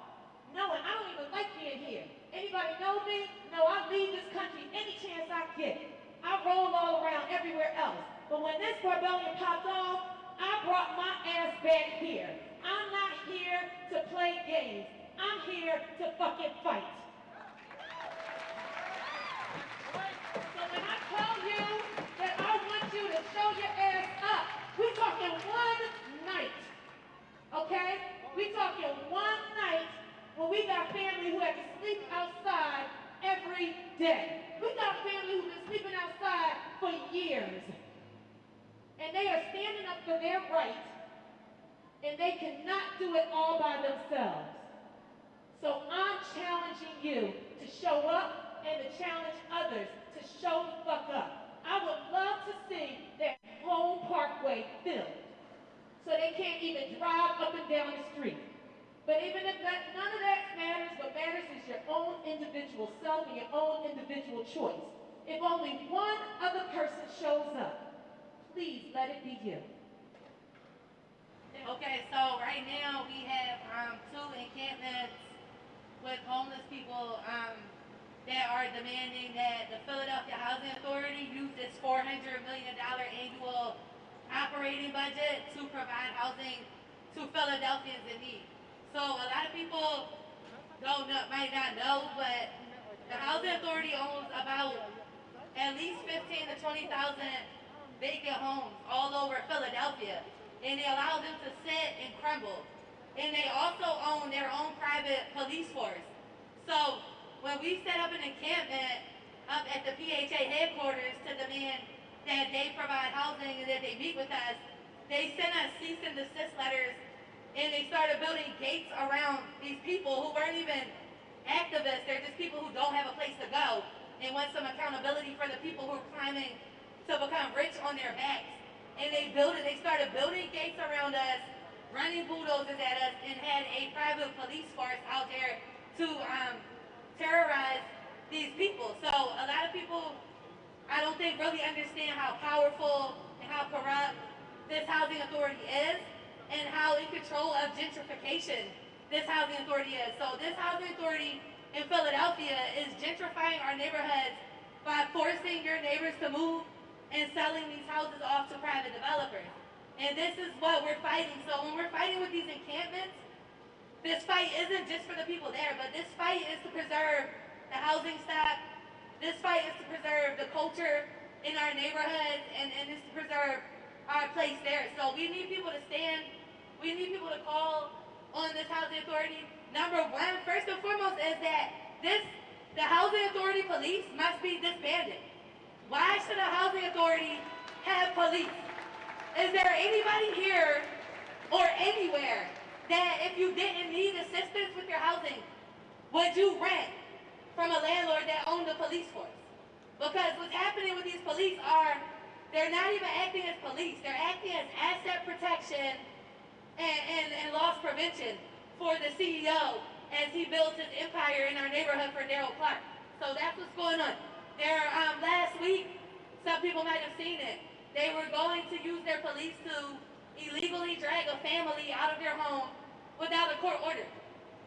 knowing I don't even like being here. Anybody know me? No, I leave this country any chance I get. I roll all around everywhere else. But when this rebellion popped off, I brought my ass back here. I'm not here to play games. I'm here to fucking fight. So when I tell you that I want you to show your ass up, we're talking one night. Okay? We talking one night when we got family who have to sleep outside every day. We got family who've been sleeping outside for years. And they are standing up for their rights, and they cannot do it all by themselves. So I'm challenging you to show up and to challenge others to show the fuck up. I would love to see that whole parkway filled so they can't even drive up and down the street. But even if that, none of that matters, what matters is your own individual self and your own individual choice. If only one other person shows up, please let it be you. Okay, so right now we have um, two encampments with homeless people um, that are demanding that the Philadelphia Housing Authority use its $400 million annual operating budget to provide housing to Philadelphians in need. So a lot of people don't know, might not know, but the Housing Authority owns about at least 15 to 20,000 vacant homes all over Philadelphia. And they allow them to sit and crumble. And they also own their own private police force. So when we set up an encampment up at the PHA headquarters to demand that they provide housing and that they meet with us, they sent us cease and desist letters and they started building gates around these people who weren't even activists. They're just people who don't have a place to go and want some accountability for the people who are climbing to become rich on their backs. And they built it, they started building gates around us, running bulldozers at us, and had a private police force out there to um, terrorize these people. So a lot of people, I don't think, really understand how powerful and how corrupt this housing authority is and how in control of gentrification this housing authority is. So this housing authority in Philadelphia is gentrifying our neighborhoods by forcing your neighbors to move and selling these houses off to private developers. And this is what we're fighting. So when we're fighting with these encampments, this fight isn't just for the people there, but this fight is to preserve the housing stock. This fight is to preserve the culture in our neighborhoods and, and it's to preserve our place there. So we need people to stand we need people to call on this housing authority. Number one, first and foremost, is that this the housing authority police must be disbanded. Why should a housing authority have police? Is there anybody here or anywhere that if you didn't need assistance with your housing, would you rent from a landlord that owned a police force? Because what's happening with these police are they're not even acting as police. They're acting as asset protection and, and, and loss prevention for the CEO as he builds his empire in our neighborhood for Darrell Clarke. So that's what's going on. There, um, last week, some people might have seen it. They were going to use their police to illegally drag a family out of their home without a court order.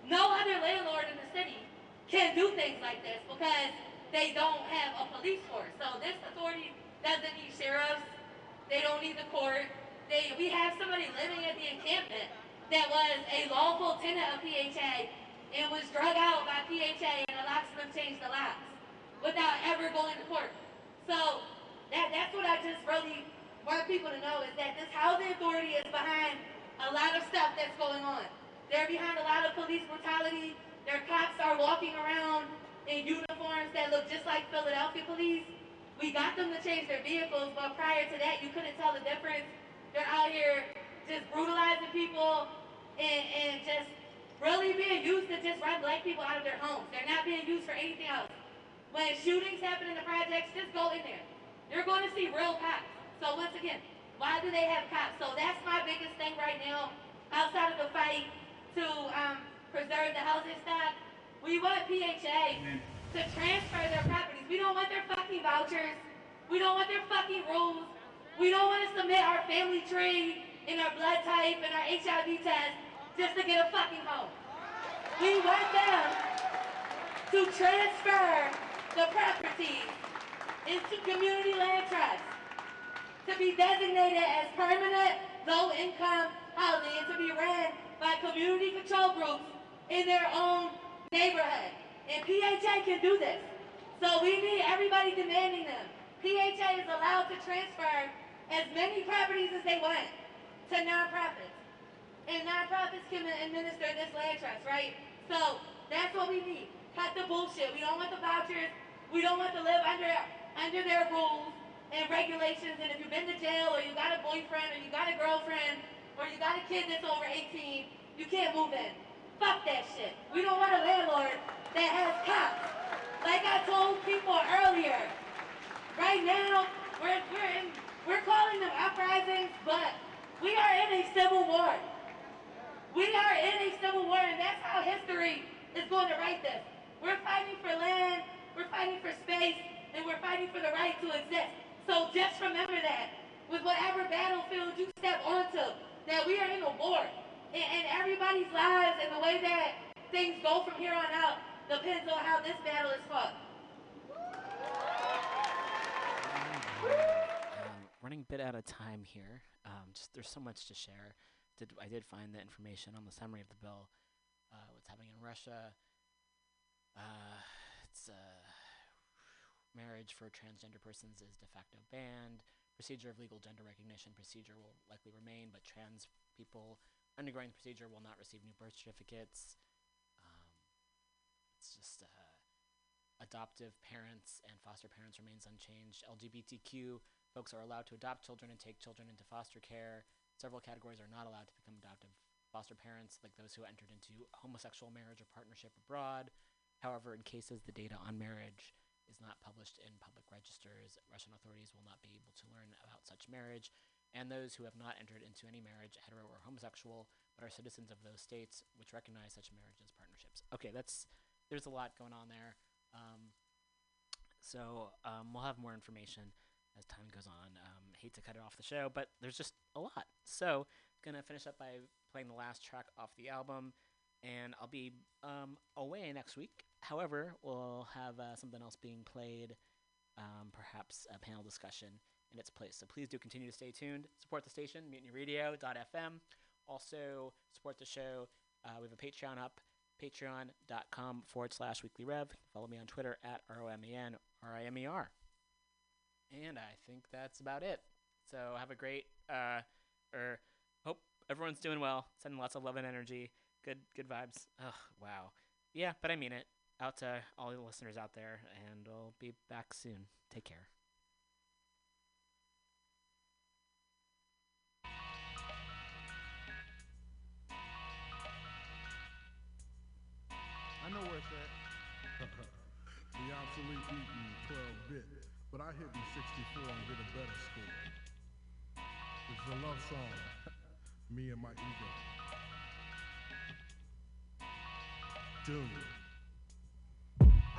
No other landlord in the city can do things like this because they don't have a police force. So this authority doesn't need sheriffs. They don't need the court. They, we have somebody living at the encampment that was a lawful tenant of PHA and was drug out by PHA and the locksmith changed the locks without ever going to court. So that, that's what I just really want people to know is that this housing authority is behind a lot of stuff that's going on. They're behind a lot of police brutality. Their cops are walking around in uniforms that look just like Philadelphia police. We got them to change their vehicles, but prior to that, you couldn't tell the difference they're out here just brutalizing people and, and just really being used to just run black people out of their homes. They're not being used for anything else. When shootings happen in the projects, just go in there. You're going to see real cops. So once again, why do they have cops? So that's my biggest thing right now, outside of the fight to um, preserve the housing stock. We want PHA to transfer their properties. We don't want their fucking vouchers. We don't want their fucking rules. We don't want to submit our family tree and our blood type and our HIV test just to get a fucking home. We want them to transfer the property into community land trusts to be designated as permanent low-income housing and to be ran by community control groups in their own neighborhood. And PHA can do this. So we need everybody demanding them. PHA is allowed to transfer as many properties as they want to nonprofits. And nonprofits can administer this land trust, right? So that's what we need. Cut the bullshit. We don't want the vouchers. We don't want to live under under their rules and regulations. And if you've been to jail or you got a boyfriend or you got a girlfriend or you got a kid that's over 18, you can't move in. Fuck that shit. We don't want a landlord that has cops. Like I told people earlier, right now, we're, we're in we're calling them uprisings, but we are in a civil war. We are in a civil war, and that's how history is going to write this. We're fighting for land, we're fighting for space, and we're fighting for the right to exist. So just remember that with whatever battlefield you step onto, that we are in a war. And, and everybody's lives and the way that things go from here on out depends on how this battle is fought. Um, running a bit out of time here. Um, just there's so much to share. Did I did find the information on the summary of the bill. Uh, what's happening in Russia? Uh, it's uh, marriage for transgender persons is de facto banned. Procedure of legal gender recognition procedure will likely remain, but trans people undergoing the procedure will not receive new birth certificates. Um, it's just uh, adoptive parents and foster parents remains unchanged. LGBTQ folks are allowed to adopt children and take children into foster care. Several categories are not allowed to become adoptive foster parents, like those who entered into homosexual marriage or partnership abroad. However, in cases the data on marriage is not published in public registers, Russian authorities will not be able to learn about such marriage. And those who have not entered into any marriage, hetero or homosexual, but are citizens of those states which recognize such marriages as partnerships. Okay, that's there's a lot going on there. Um, so um, we'll have more information as time goes on. Um, hate to cut it off the show, but there's just a lot. So gonna finish up by playing the last track off the album, and I'll be um, away next week. However, we'll have uh, something else being played, um, perhaps a panel discussion in its place. So please do continue to stay tuned. Support the station, mutinyradio.fm. Also support the show. Uh, we have a Patreon up, patreon.com forward slash weekly rev. Follow me on Twitter at R O M E N R I M E R. And I think that's about it. So have a great, uh, or hope everyone's doing well. Sending lots of love and energy. Good, good vibes. Ugh, wow. Yeah, but I mean it. Out to all the listeners out there, and we'll be back soon. Take care. I know where it's at. the obsolete eating 12 bit, but I hit in 64 and get a better score. It's a love song, me and my ego. Doom.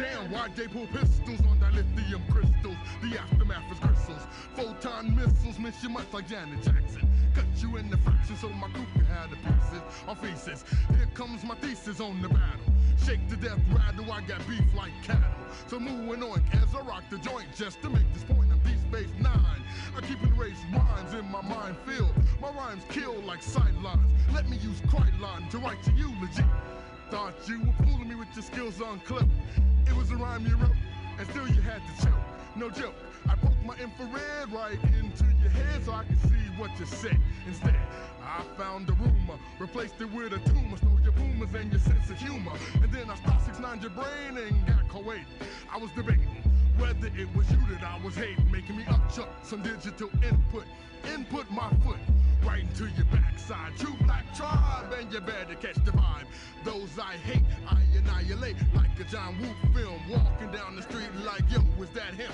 damn. Why they pull pistols on dilithium crystals? The aftermath is crystals. Photon missiles miss you much like Janet Jackson. Cut you in the fractions so my crew can have the pieces or feces. Here comes my thesis on the battle. Shake the death, rattle, I got beef like cattle. So moving on as I rock the joint just to make this point. I'm Deep Space Nine. I keep race rhymes in my mind filled. My rhymes kill like sidelines. Let me use Krylon to write your eulogy. Thought you were fooling me with your skills on clip. It was a rhyme you wrote, and still you had to choke. No joke. I poked my infrared right into your head so I could see what you said. Instead, I found a rumor, replaced it with a tumor, stole your boomers and your sense of humor. And then I stopped 6 9 your brain and got co-waiting. I was debating whether it was you that I was hating, making me upchuck some digital input. Input my foot right into your backside. True black tribe, and you better catch the vibe. Those I hate, I annihilate like a John Woo film. Walking down the street like, yo, is that him?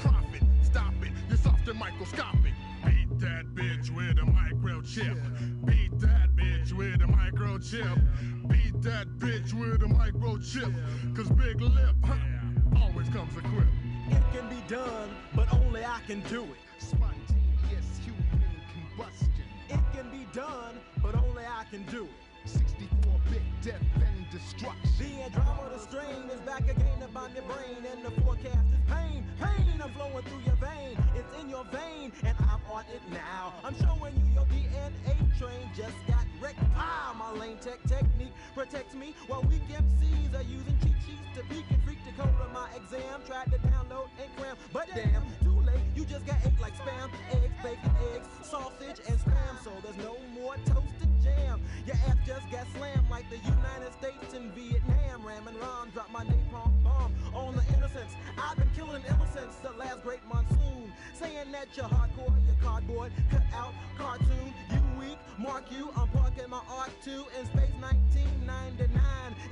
Profit, stop it, you're soft and microscopic. Beat that bitch with a microchip. Beat that bitch with a microchip. Beat that bitch with a microchip. Cause big lip, huh, always comes equipped. It can be done, but only I can do it. It can be done, but only I can do it. 64-bit death and destruction. The Andromeda strain is back again upon your brain, and the forecast is pain, pain. I'm flowing through your vein, it's in your vein, and I'm on it now. I'm showing you your DNA train just got wrecked. Ah, my lane tech technique protects me while weak MCs are using cheat sheets to peek and freak the code of my exam. Tried to download and cram, but damn, and spam, so there's no more toasted jam. Your ass just got slammed like the United States in Vietnam. Ramming Ron dropped my napalm bomb on the innocents. I've been killing innocents the last great monsoon. Saying that you're hardcore, you're cardboard, cut out, cartoon, Mark you. I'm parking my art too in space 1999,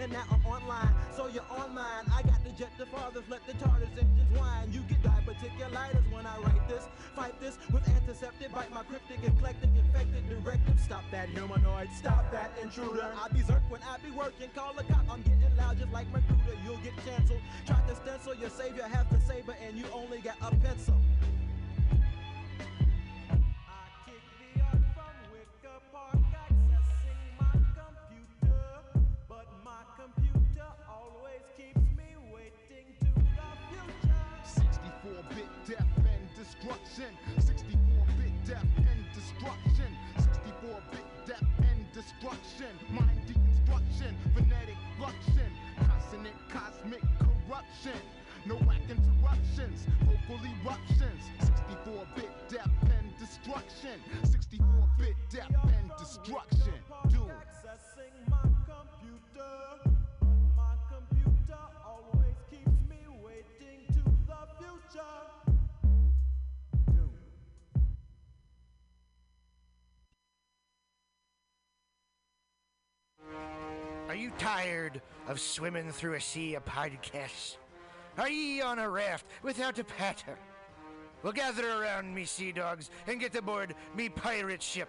and now I'm online. So you're on mine. I got the jet the farthest, let the TARDIS engines whine. You get diverticulitis when I write this. Fight this with antiseptic, bite my cryptic, eclectic, infected directive. Stop that humanoid, stop that intruder. I be zerk when I be working. Call the cop, I'm getting loud just like Magruder. You'll get canceled. Try to stencil, your savior has the saber, and you only got a pencil. Death and destruction. Doom. Accessing my computer. But my computer always keeps me waiting to the future. Are you tired of swimming through a sea of podcasts? Are ye on a raft without a paddle? Well, gather around me, sea dogs, and get aboard me pirate ship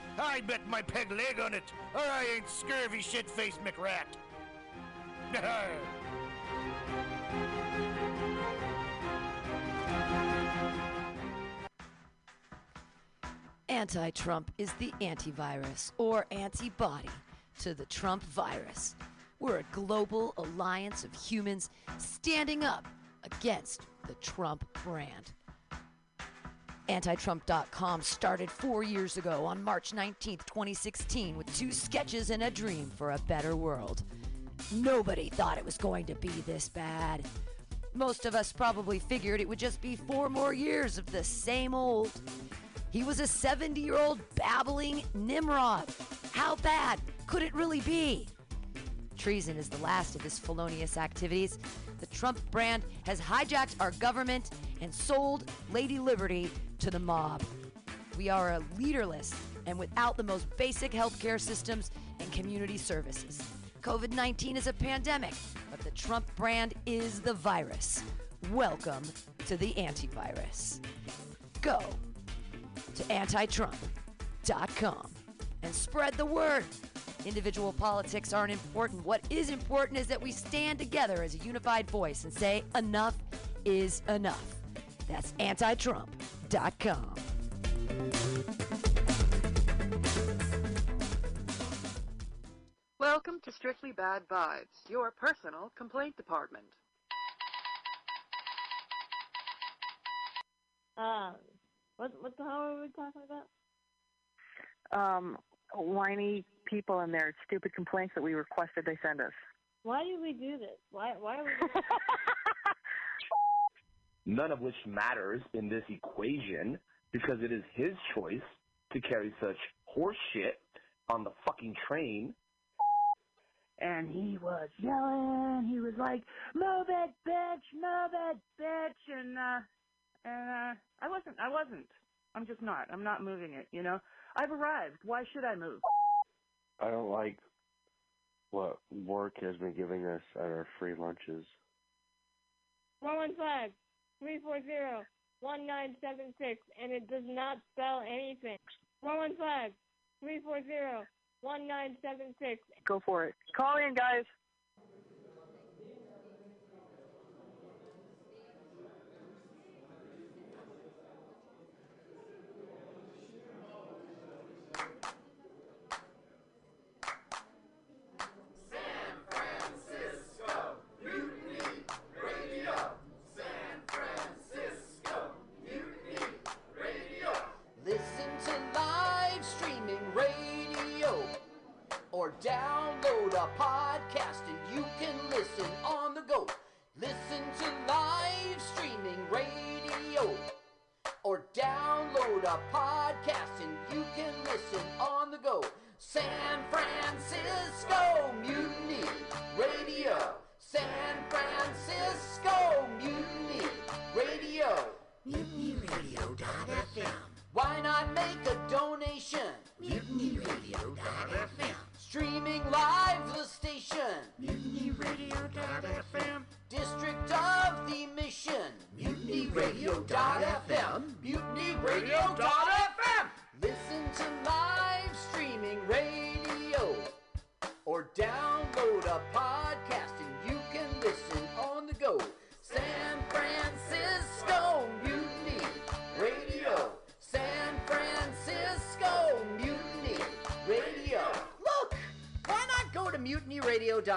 I bet my peg leg on it, or I ain't scurvy shit-faced McRat. Anti Trump is the antivirus or antibody to the Trump virus. We're a global alliance of humans standing up against the Trump brand. AntiTrump.com started four years ago on March 19th, 2016, with two sketches and a dream for a better world. Nobody thought it was going to be this bad. Most of us probably figured it would just be four more years of the same old. He was a 70 year old babbling Nimrod. How bad could it really be? Treason is the last of his felonious activities. The Trump brand has hijacked our government and sold Lady Liberty to the mob. We are a leaderless and without the most basic healthcare systems and community services. COVID 19 is a pandemic, but the Trump brand is the virus. Welcome to the antivirus. Go to antitrump.com and spread the word. Individual politics aren't important. What is important is that we stand together as a unified voice and say, enough is enough. That's antitrump.com. Welcome to Strictly Bad Vibes, your personal complaint department. Um, what what the hell are we talking about? um, whiny people and their stupid complaints that we requested they send us. Why do we do this? Why why are we doing none of which matters in this equation because it is his choice to carry such horse shit on the fucking train. And he was yelling. He was like, "Move it, bitch! Move it, bitch!" And uh, and uh, I wasn't. I wasn't. I'm just not. I'm not moving it. You know. I've arrived. Why should I move? I don't like what work has been giving us at our free lunches. One one five three four zero one nine seven six, and it does not spell anything. One one five three four zero one nine seven six. Go for it. Call in, guys.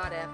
mutinyradio.fm?